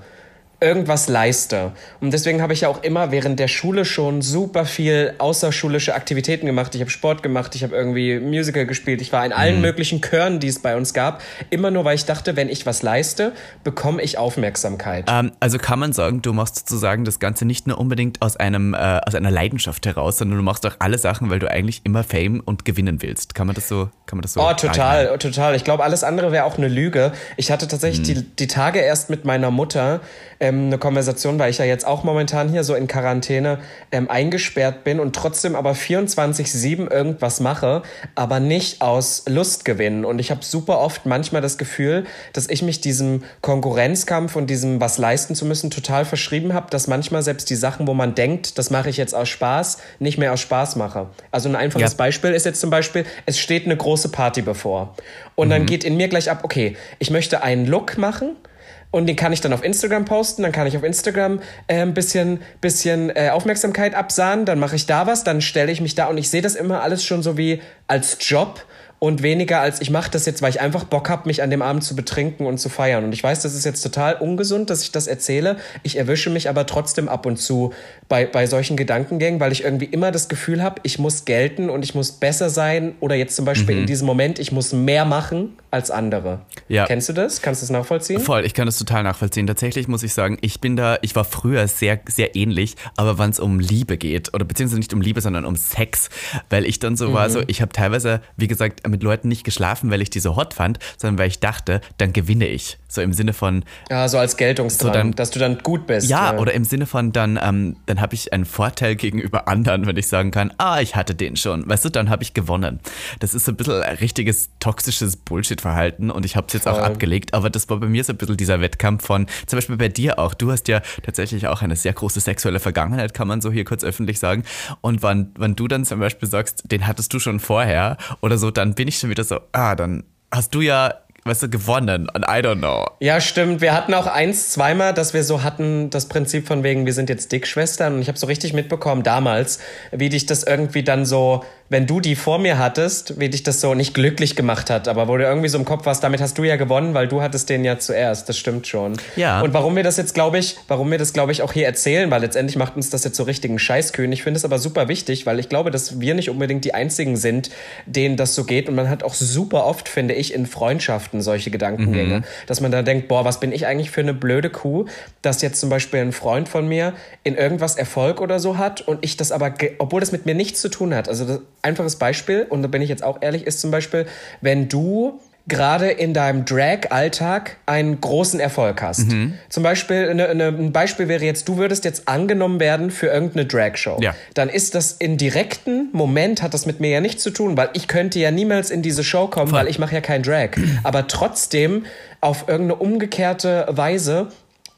irgendwas leiste. Und deswegen habe ich ja auch immer während der Schule schon super viel außerschulische Aktivitäten gemacht. Ich habe Sport gemacht, ich habe irgendwie Musical gespielt, ich war in allen möglichen Chören, die es bei uns gab. Immer nur, weil ich dachte, wenn ich was leiste, bekomme ich Aufmerksamkeit. Ähm, also kann man sagen, du machst sozusagen das Ganze nicht nur unbedingt aus, einem, äh, aus einer Leidenschaft heraus, sondern du machst auch alle Sachen, weil du eigentlich immer Fame und gewinnen willst. Kann man das so? Kann man das so Oh, total, total. Ich glaube, alles andere wäre auch eine Lüge. Ich hatte tatsächlich Mhm. die, die Tage erst mit meiner Mutter, ähm, ähm, eine Konversation, weil ich ja jetzt auch momentan hier so in Quarantäne ähm, eingesperrt bin und trotzdem aber 24-7 irgendwas mache, aber nicht aus Lust gewinnen. Und ich habe super oft manchmal das Gefühl, dass ich mich diesem Konkurrenzkampf und diesem was leisten zu müssen total verschrieben habe, dass manchmal selbst die Sachen, wo man denkt, das mache ich jetzt aus Spaß, nicht mehr aus Spaß mache. Also ein einfaches ja. Beispiel ist jetzt zum Beispiel, es steht eine große Party bevor. Und mhm. dann geht in mir gleich ab, okay, ich möchte einen Look machen und den kann ich dann auf Instagram posten, dann kann ich auf Instagram äh, ein bisschen, bisschen äh, Aufmerksamkeit absahnen, dann mache ich da was, dann stelle ich mich da und ich sehe das immer alles schon so wie als Job und weniger als ich mache das jetzt, weil ich einfach Bock habe, mich an dem Abend zu betrinken und zu feiern. Und ich weiß, das ist jetzt total ungesund, dass ich das erzähle. Ich erwische mich aber trotzdem ab und zu bei, bei solchen Gedankengängen, weil ich irgendwie immer das Gefühl habe, ich muss gelten und ich muss besser sein oder jetzt zum Beispiel mhm. in diesem Moment, ich muss mehr machen als andere. Ja. Kennst du das? Kannst du das nachvollziehen? Voll, ich kann das total nachvollziehen. Tatsächlich muss ich sagen, ich bin da, ich war früher sehr, sehr ähnlich, aber wenn es um Liebe geht, oder beziehungsweise nicht um Liebe, sondern um Sex, weil ich dann so mhm. war, so, ich habe teilweise, wie gesagt, mit Leuten nicht geschlafen, weil ich die so hot fand, sondern weil ich dachte, dann gewinne ich. So im Sinne von. Ja, so als Geltungsdrang, so dann, dass du dann gut bist. Ja, ja. oder im Sinne von dann, ähm, dann habe ich einen Vorteil gegenüber anderen, wenn ich sagen kann, ah, ich hatte den schon. Weißt du, dann habe ich gewonnen. Das ist so ein bisschen ein richtiges toxisches Bullshit-Verhalten und ich habe es jetzt auch abgelegt, aber das war bei mir so ein bisschen dieser Wettkampf von, zum Beispiel bei dir auch. Du hast ja tatsächlich auch eine sehr große sexuelle Vergangenheit, kann man so hier kurz öffentlich sagen. Und wann, wann du dann zum Beispiel sagst, den hattest du schon vorher oder so, dann bin ich schon wieder so, ah, dann hast du ja weißt du, gewonnen und I don't know. Ja, stimmt. Wir hatten auch eins, zweimal, dass wir so hatten, das Prinzip von wegen, wir sind jetzt Dickschwestern und ich habe so richtig mitbekommen damals, wie dich das irgendwie dann so wenn du die vor mir hattest, wie dich das so nicht glücklich gemacht hat, aber wo du irgendwie so im Kopf warst, damit hast du ja gewonnen, weil du hattest den ja zuerst. Das stimmt schon. Ja. Und warum wir das jetzt, glaube ich, warum wir das, glaube ich, auch hier erzählen, weil letztendlich macht uns das jetzt so richtigen Scheißkühn. Ich finde es aber super wichtig, weil ich glaube, dass wir nicht unbedingt die einzigen sind, denen das so geht. Und man hat auch super oft, finde ich, in Freundschaften solche Gedankengänge, mhm. dass man da denkt, boah, was bin ich eigentlich für eine blöde Kuh, dass jetzt zum Beispiel ein Freund von mir in irgendwas Erfolg oder so hat und ich das aber, obwohl das mit mir nichts zu tun hat. Also das, einfaches Beispiel, und da bin ich jetzt auch ehrlich, ist zum Beispiel, wenn du gerade in deinem Drag-Alltag einen großen Erfolg hast. Mhm. Zum Beispiel, eine, eine, ein Beispiel wäre jetzt, du würdest jetzt angenommen werden für irgendeine Drag-Show. Ja. Dann ist das in direkten Moment, hat das mit mir ja nichts zu tun, weil ich könnte ja niemals in diese Show kommen, Voll. weil ich mache ja kein Drag. Aber trotzdem auf irgendeine umgekehrte Weise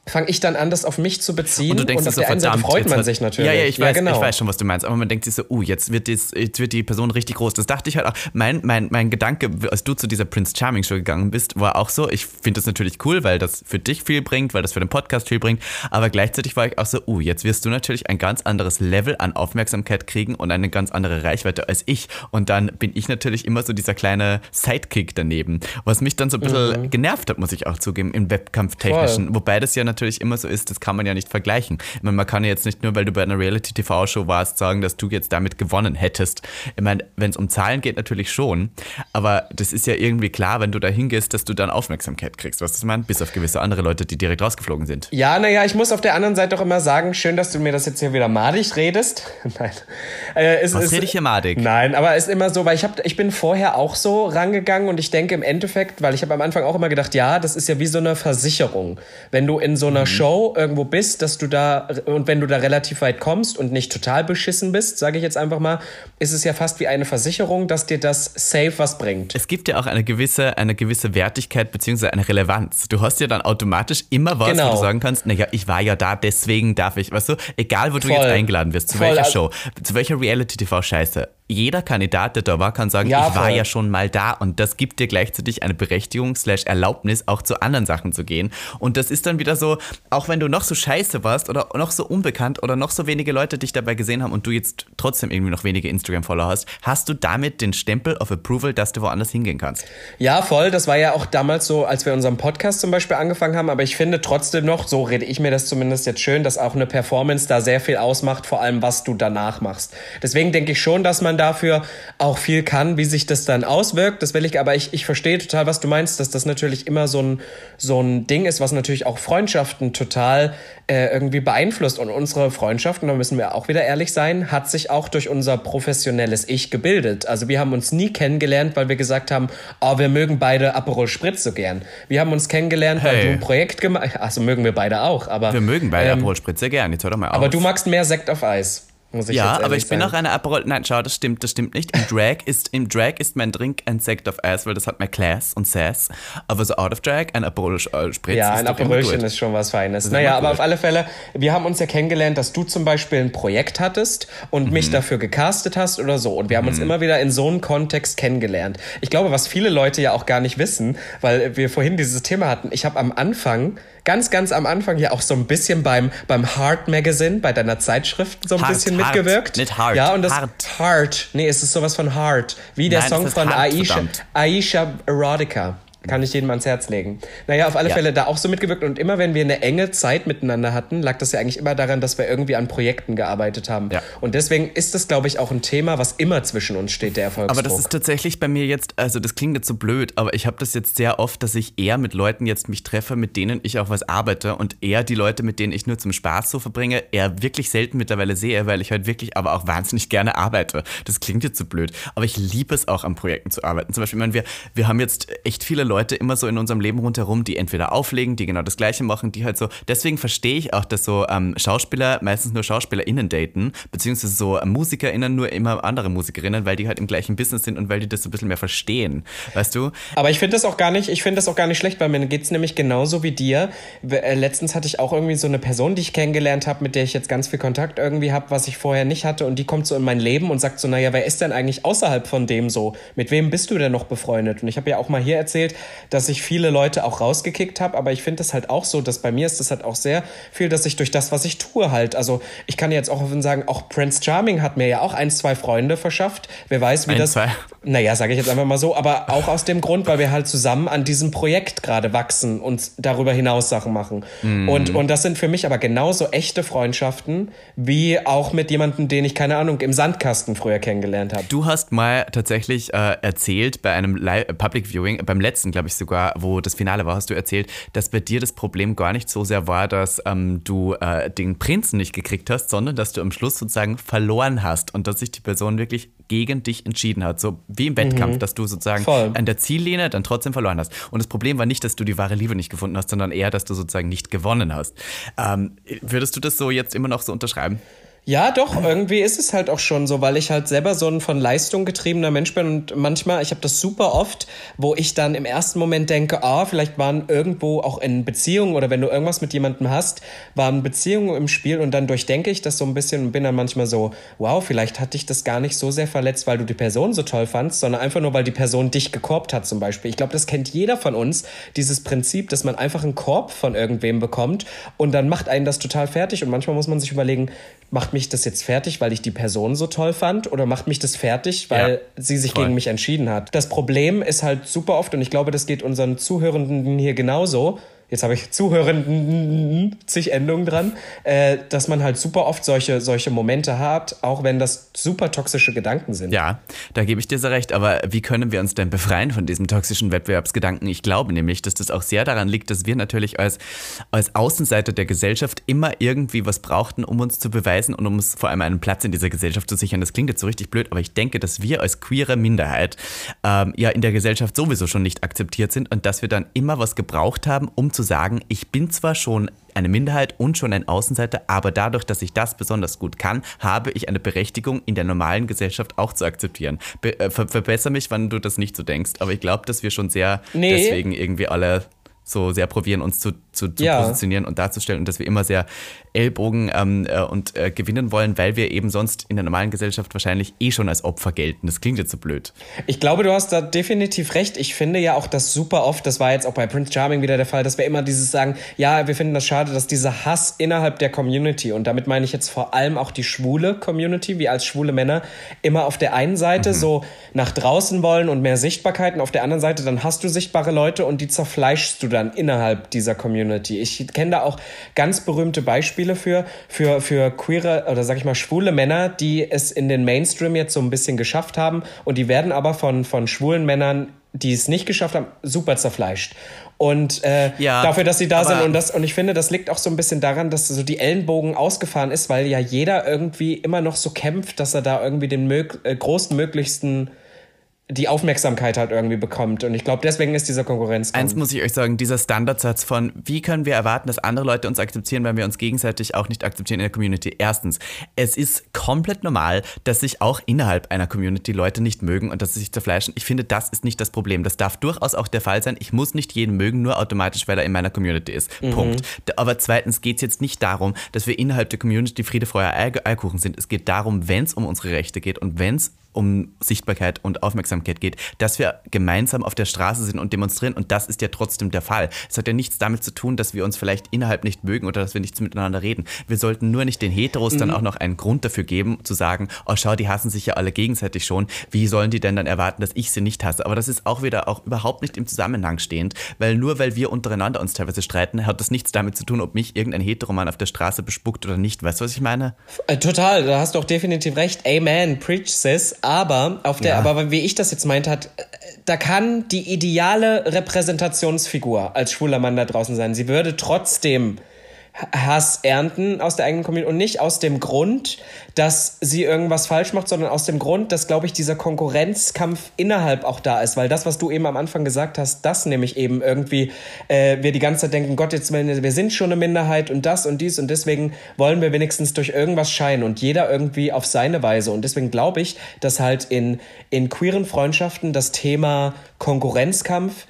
fange ich dann an, das auf mich zu beziehen. Und, du denkst und auf so, der einen Seite freut man sich natürlich. Ja, ja, ich, weiß, ja, genau. ich weiß schon, was du meinst. Aber man denkt sich so, uh, jetzt wird, dies, jetzt wird die Person richtig groß. Das dachte ich halt auch. Mein, mein, mein Gedanke, als du zu dieser Prince Charming Show gegangen bist, war auch so, ich finde das natürlich cool, weil das für dich viel bringt, weil das für den Podcast viel bringt. Aber gleichzeitig war ich auch so, uh, jetzt wirst du natürlich ein ganz anderes Level an Aufmerksamkeit kriegen und eine ganz andere Reichweite als ich. Und dann bin ich natürlich immer so dieser kleine Sidekick daneben. Was mich dann so ein bisschen mhm. genervt hat, muss ich auch zugeben, im Wettkampftechnischen. Wobei das ja natürlich natürlich immer so ist, das kann man ja nicht vergleichen. Ich meine, man kann ja jetzt nicht nur, weil du bei einer Reality-TV-Show warst, sagen, dass du jetzt damit gewonnen hättest. Ich meine, wenn es um Zahlen geht, natürlich schon. Aber das ist ja irgendwie klar, wenn du da hingehst, dass du dann Aufmerksamkeit kriegst. Was ist man? Bis auf gewisse andere Leute, die direkt rausgeflogen sind. Ja, naja, ich muss auf der anderen Seite auch immer sagen, schön, dass du mir das jetzt hier wieder madig redest. Nein. Äh, es, Was es, rede ich hier madig? Nein, aber es ist immer so, weil ich, hab, ich bin vorher auch so rangegangen und ich denke im Endeffekt, weil ich habe am Anfang auch immer gedacht, ja, das ist ja wie so eine Versicherung. Wenn du in so einer mhm. Show irgendwo bist, dass du da, und wenn du da relativ weit kommst und nicht total beschissen bist, sage ich jetzt einfach mal, ist es ja fast wie eine Versicherung, dass dir das safe was bringt. Es gibt ja auch eine gewisse, eine gewisse Wertigkeit bzw. eine Relevanz. Du hast ja dann automatisch immer was, genau. wo du sagen kannst, naja, ich war ja da, deswegen darf ich, weißt du, egal wo du Voll. jetzt eingeladen wirst, zu Voll. welcher Show, zu welcher Reality-TV-Scheiße, jeder Kandidat, der da war, kann sagen, ja, ich war ja schon mal da und das gibt dir gleichzeitig eine Berechtigung slash Erlaubnis, auch zu anderen Sachen zu gehen. Und das ist dann wieder so, auch wenn du noch so scheiße warst oder noch so unbekannt oder noch so wenige Leute dich dabei gesehen haben und du jetzt trotzdem irgendwie noch wenige Instagram-Follower hast, hast du damit den Stempel of Approval, dass du woanders hingehen kannst. Ja, voll. Das war ja auch damals so, als wir unseren Podcast zum Beispiel angefangen haben. Aber ich finde trotzdem noch, so rede ich mir das zumindest jetzt schön, dass auch eine Performance da sehr viel ausmacht, vor allem was du danach machst. Deswegen denke ich schon, dass man dafür auch viel kann, wie sich das dann auswirkt. Das will ich, aber ich, ich verstehe total, was du meinst, dass das natürlich immer so ein, so ein Ding ist, was natürlich auch Freundschaften total äh, irgendwie beeinflusst. Und unsere Freundschaften, da müssen wir auch wieder ehrlich sein, hat sich auch durch unser professionelles Ich gebildet. Also wir haben uns nie kennengelernt, weil wir gesagt haben, oh, wir mögen beide Aperol Spritz so gern. Wir haben uns kennengelernt, hey. weil du ein Projekt gemacht hast. Also mögen wir beide auch, aber. Wir mögen beide ähm, Aperol Spritz sehr gern. Jetzt hör doch mal auf. Aber du magst mehr Sekt auf Eis. Muss ich ja, aber ich bin auch eine Aperol. Nein, schau, das stimmt, das stimmt nicht. Im Drag ist, im Drag ist mein Drink ein Sekt of Ice, weil das hat mehr Class und Sass. Aber so out of Drag, ein Aperol äh, Spritz. Ja, ein Aperolchen ist schon was Feines. Naja, aber auf alle Fälle, wir haben uns ja kennengelernt, dass du zum Beispiel ein Projekt hattest und mhm. mich dafür gecastet hast oder so. Und wir haben mhm. uns immer wieder in so einem Kontext kennengelernt. Ich glaube, was viele Leute ja auch gar nicht wissen, weil wir vorhin dieses Thema hatten. Ich habe am Anfang ganz, ganz am Anfang ja auch so ein bisschen beim, beim Heart Magazine, bei deiner Zeitschrift so ein Heart, bisschen Heart, mitgewirkt. Nicht Heart. Ja, und das Heart. Heart. Nee, es ist sowas von Heart. Wie der Nein, Song von Aisha, Aisha Erotica. Kann ich jedem ans Herz legen. Naja, auf alle ja. Fälle da auch so mitgewirkt. Und immer wenn wir eine enge Zeit miteinander hatten, lag das ja eigentlich immer daran, dass wir irgendwie an Projekten gearbeitet haben. Ja. Und deswegen ist das, glaube ich, auch ein Thema, was immer zwischen uns steht, der Erfolgsdruck. Aber das ist tatsächlich bei mir jetzt, also das klingt jetzt so blöd, aber ich habe das jetzt sehr oft, dass ich eher mit Leuten jetzt mich treffe, mit denen ich auch was arbeite und eher die Leute, mit denen ich nur zum Spaß so verbringe, eher wirklich selten mittlerweile sehe, weil ich halt wirklich aber auch wahnsinnig gerne arbeite. Das klingt jetzt so blöd, aber ich liebe es auch an Projekten zu arbeiten. Zum Beispiel, ich meine, wir, wir haben jetzt echt viele Leute immer so in unserem unserem Leben rundherum, die entweder auflegen, die genau das Gleiche machen, die halt so. Deswegen verstehe ich auch, dass so ähm, Schauspieler meistens nur SchauspielerInnen daten, beziehungsweise so MusikerInnen nur immer andere MusikerInnen, weil die halt im gleichen Business sind und weil die das so ein bisschen mehr verstehen. Weißt du? Aber ich finde das auch gar nicht, ich finde das auch gar nicht schlecht, weil mir geht es nämlich genauso wie dir. Äh, letztens hatte ich auch irgendwie so eine Person, die ich kennengelernt habe, mit der ich jetzt ganz viel Kontakt irgendwie habe, was ich vorher nicht hatte. Und die kommt so in mein Leben und sagt so, naja, wer ist denn eigentlich außerhalb von dem so? Mit wem bist du denn noch befreundet? Und ich habe ja auch mal hier erzählt, dass ich viele Leute auch rausgekickt habe, aber ich finde es halt auch so, dass bei mir ist das halt auch sehr viel, dass ich durch das, was ich tue, halt, also ich kann jetzt auch offen sagen, auch Prince Charming hat mir ja auch ein, zwei Freunde verschafft. Wer weiß, wie ein, das. Zwei. Naja, sage ich jetzt einfach mal so, aber auch aus dem Grund, weil wir halt zusammen an diesem Projekt gerade wachsen und darüber hinaus Sachen machen. Mhm. Und, und das sind für mich aber genauso echte Freundschaften, wie auch mit jemandem, den ich, keine Ahnung, im Sandkasten früher kennengelernt habe. Du hast mal tatsächlich äh, erzählt bei einem Live Public Viewing, beim letzten, glaube ich sogar, wo das Finale war, hast du erzählt, dass bei dir das Problem gar nicht so sehr war, dass ähm, du äh, den Prinzen nicht gekriegt hast, sondern dass du am Schluss sozusagen verloren hast und dass sich die Person wirklich gegen dich entschieden hat. So wie im Wettkampf, mhm. dass du sozusagen Voll. an der Ziellinie dann trotzdem verloren hast. Und das Problem war nicht, dass du die wahre Liebe nicht gefunden hast, sondern eher, dass du sozusagen nicht gewonnen hast. Ähm, würdest du das so jetzt immer noch so unterschreiben? Ja, doch, irgendwie ist es halt auch schon so, weil ich halt selber so ein von Leistung getriebener Mensch bin und manchmal, ich habe das super oft, wo ich dann im ersten Moment denke, ah, vielleicht waren irgendwo auch in Beziehungen oder wenn du irgendwas mit jemandem hast, waren Beziehungen im Spiel und dann durchdenke ich das so ein bisschen und bin dann manchmal so, wow, vielleicht hat dich das gar nicht so sehr verletzt, weil du die Person so toll fandst, sondern einfach nur, weil die Person dich gekorbt hat zum Beispiel. Ich glaube, das kennt jeder von uns, dieses Prinzip, dass man einfach einen Korb von irgendwem bekommt und dann macht einen das total fertig und manchmal muss man sich überlegen, macht mich das jetzt fertig, weil ich die Person so toll fand oder macht mich das fertig, weil ja, sie sich voll. gegen mich entschieden hat? Das Problem ist halt super oft und ich glaube, das geht unseren Zuhörenden hier genauso jetzt habe ich Zuhörenden zig Endungen dran, äh, dass man halt super oft solche, solche Momente hat, auch wenn das super toxische Gedanken sind. Ja, da gebe ich dir so recht, aber wie können wir uns denn befreien von diesem toxischen Wettbewerbsgedanken? Ich glaube nämlich, dass das auch sehr daran liegt, dass wir natürlich als, als Außenseiter der Gesellschaft immer irgendwie was brauchten, um uns zu beweisen und um uns vor allem einen Platz in dieser Gesellschaft zu sichern. Das klingt jetzt so richtig blöd, aber ich denke, dass wir als queere Minderheit ähm, ja in der Gesellschaft sowieso schon nicht akzeptiert sind und dass wir dann immer was gebraucht haben, um zu zu sagen, ich bin zwar schon eine Minderheit und schon ein Außenseiter, aber dadurch, dass ich das besonders gut kann, habe ich eine Berechtigung in der normalen Gesellschaft auch zu akzeptieren. Be äh, ver verbessere mich, wenn du das nicht so denkst, aber ich glaube, dass wir schon sehr nee. deswegen irgendwie alle so sehr probieren, uns zu, zu, zu ja. positionieren und darzustellen und dass wir immer sehr Ellbogen ähm, äh, und äh, gewinnen wollen, weil wir eben sonst in der normalen Gesellschaft wahrscheinlich eh schon als Opfer gelten. Das klingt jetzt so blöd. Ich glaube, du hast da definitiv recht. Ich finde ja auch das super oft, das war jetzt auch bei Prince Charming wieder der Fall, dass wir immer dieses sagen, ja, wir finden das schade, dass dieser Hass innerhalb der Community, und damit meine ich jetzt vor allem auch die schwule Community, wie als schwule Männer, immer auf der einen Seite mhm. so nach draußen wollen und mehr Sichtbarkeiten, auf der anderen Seite dann hast du sichtbare Leute und die zerfleischst du dann innerhalb dieser Community. Community. Ich kenne da auch ganz berühmte Beispiele für, für, für queere oder sag ich mal schwule Männer, die es in den Mainstream jetzt so ein bisschen geschafft haben und die werden aber von, von schwulen Männern die es nicht geschafft haben, super zerfleischt. Und äh, ja, dafür, dass sie da sind und das und ich finde, das liegt auch so ein bisschen daran, dass so die Ellenbogen ausgefahren ist, weil ja jeder irgendwie immer noch so kämpft, dass er da irgendwie den mög äh, größtmöglichsten die Aufmerksamkeit halt irgendwie bekommt. Und ich glaube, deswegen ist dieser Konkurrenz. Eins muss ich euch sagen, dieser Standardsatz von, wie können wir erwarten, dass andere Leute uns akzeptieren, wenn wir uns gegenseitig auch nicht akzeptieren in der Community. Erstens, es ist komplett normal, dass sich auch innerhalb einer Community Leute nicht mögen und dass sie sich zerfleischen. Ich finde, das ist nicht das Problem. Das darf durchaus auch der Fall sein. Ich muss nicht jeden mögen, nur automatisch, weil er in meiner Community ist. Mhm. Punkt. Aber zweitens geht es jetzt nicht darum, dass wir innerhalb der Community Friede, Feuer, Eierkuchen sind. Es geht darum, wenn es um unsere Rechte geht und wenn es um Sichtbarkeit und Aufmerksamkeit geht, dass wir gemeinsam auf der Straße sind und demonstrieren und das ist ja trotzdem der Fall. Es hat ja nichts damit zu tun, dass wir uns vielleicht innerhalb nicht mögen oder dass wir nichts miteinander reden. Wir sollten nur nicht den Heteros mhm. dann auch noch einen Grund dafür geben, zu sagen, oh schau, die hassen sich ja alle gegenseitig schon. Wie sollen die denn dann erwarten, dass ich sie nicht hasse? Aber das ist auch wieder auch überhaupt nicht im Zusammenhang stehend, weil nur weil wir untereinander uns teilweise streiten, hat das nichts damit zu tun, ob mich irgendein Heteroman auf der Straße bespuckt oder nicht. Weißt du, was ich meine? Äh, total, da hast du auch definitiv recht. Amen, preach sis aber auf der, ja. aber wie ich das jetzt meinte, hat, da kann die ideale Repräsentationsfigur als schwuler Mann da draußen sein. Sie würde trotzdem Hass ernten aus der eigenen Community und nicht aus dem Grund, dass sie irgendwas falsch macht, sondern aus dem Grund, dass, glaube ich, dieser Konkurrenzkampf innerhalb auch da ist. Weil das, was du eben am Anfang gesagt hast, das nämlich eben irgendwie äh, wir die ganze Zeit denken, Gott, jetzt wir sind schon eine Minderheit und das und dies und deswegen wollen wir wenigstens durch irgendwas scheinen und jeder irgendwie auf seine Weise. Und deswegen glaube ich, dass halt in, in queeren Freundschaften das Thema Konkurrenzkampf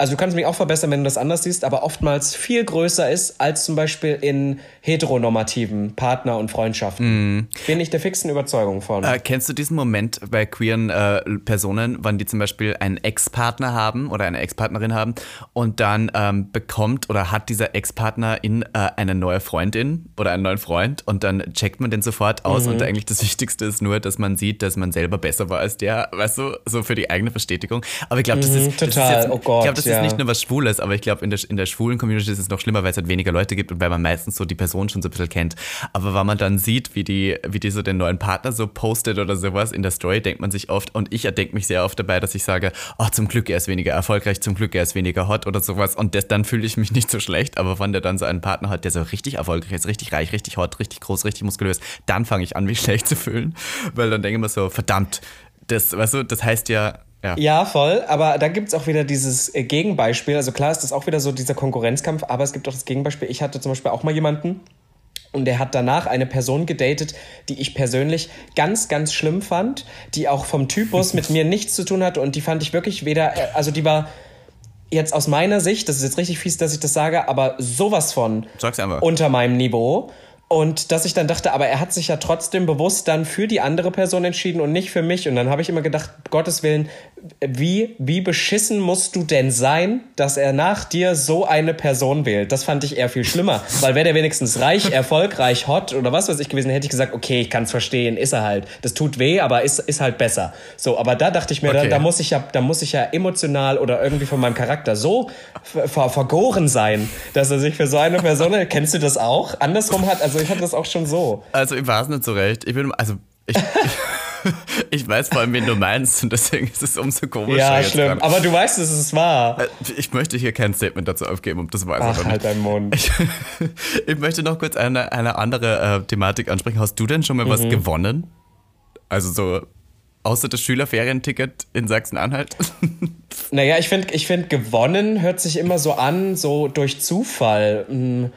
also du kannst mich auch verbessern, wenn du das anders siehst, aber oftmals viel größer ist als zum Beispiel in heteronormativen Partner- und Freundschaften. Mm. Bin ich der fixen Überzeugung von. Äh, kennst du diesen Moment bei queeren äh, Personen, wann die zum Beispiel einen Ex-Partner haben oder eine Ex-Partnerin haben und dann ähm, bekommt oder hat dieser Ex-Partner in äh, eine neue Freundin oder einen neuen Freund und dann checkt man den sofort aus mhm. und eigentlich das Wichtigste ist nur, dass man sieht, dass man selber besser war als der, weißt du, so für die eigene Bestätigung. Aber ich glaube, das, mhm, ist, das ist jetzt, oh Gott, ich glaube, das ja. ist nicht nur was Schwules, aber ich glaube, in der, in der schwulen Community ist es noch schlimmer, weil es halt weniger Leute gibt und weil man meistens so die Person schon so ein bisschen kennt. Aber wenn man dann sieht, wie die, wie die so den neuen Partner so postet oder sowas in der Story, denkt man sich oft, und ich erdenke mich sehr oft dabei, dass ich sage, oh, zum Glück er ist weniger erfolgreich, zum Glück er ist weniger hot oder sowas. Und das, dann fühle ich mich nicht so schlecht, aber wenn der dann so einen Partner hat, der so richtig erfolgreich ist, richtig reich, richtig hot, richtig groß, richtig muskulös, dann fange ich an, mich schlecht zu fühlen. Weil dann denke ich mir so, verdammt, das, weißt du, das heißt ja, ja. ja, voll. Aber da gibt es auch wieder dieses äh, Gegenbeispiel. Also klar ist das auch wieder so dieser Konkurrenzkampf, aber es gibt auch das Gegenbeispiel. Ich hatte zum Beispiel auch mal jemanden und der hat danach eine Person gedatet, die ich persönlich ganz, ganz schlimm fand, die auch vom Typus mit mir nichts zu tun hatte und die fand ich wirklich weder, äh, also die war jetzt aus meiner Sicht, das ist jetzt richtig fies, dass ich das sage, aber sowas von unter meinem Niveau. Und dass ich dann dachte, aber er hat sich ja trotzdem bewusst dann für die andere Person entschieden und nicht für mich. Und dann habe ich immer gedacht, Gottes Willen, wie, wie beschissen musst du denn sein, dass er nach dir so eine Person wählt? Das fand ich eher viel schlimmer. Weil wäre der wenigstens reich, erfolgreich, hot oder was weiß ich gewesen, hätte ich gesagt, okay, ich kann es verstehen, ist er halt. Das tut weh, aber ist, ist halt besser. So, aber da dachte ich mir, okay. da, da, muss ich ja, da muss ich ja emotional oder irgendwie von meinem Charakter so ver vergoren sein, dass er sich für so eine Person, kennst du das auch? Andersrum hat, also ich hatte das auch schon so. Also ich weiß nicht so recht. Ich bin, also ich, ich weiß vor allem, wen du meinst und deswegen ist es umso komischer. Ja, schlimm. Dran. Aber du weißt, dass es wahr. Äh, ich möchte hier kein Statement dazu aufgeben, ob das weiß Ach, halt deinen Mund. Ich, ich, möchte noch kurz eine, eine andere äh, Thematik ansprechen. Hast du denn schon mal mhm. was gewonnen? Also so außer das Schülerferienticket in Sachsen-Anhalt? naja, ich finde, ich find, gewonnen hört sich immer so an, so durch Zufall. Hm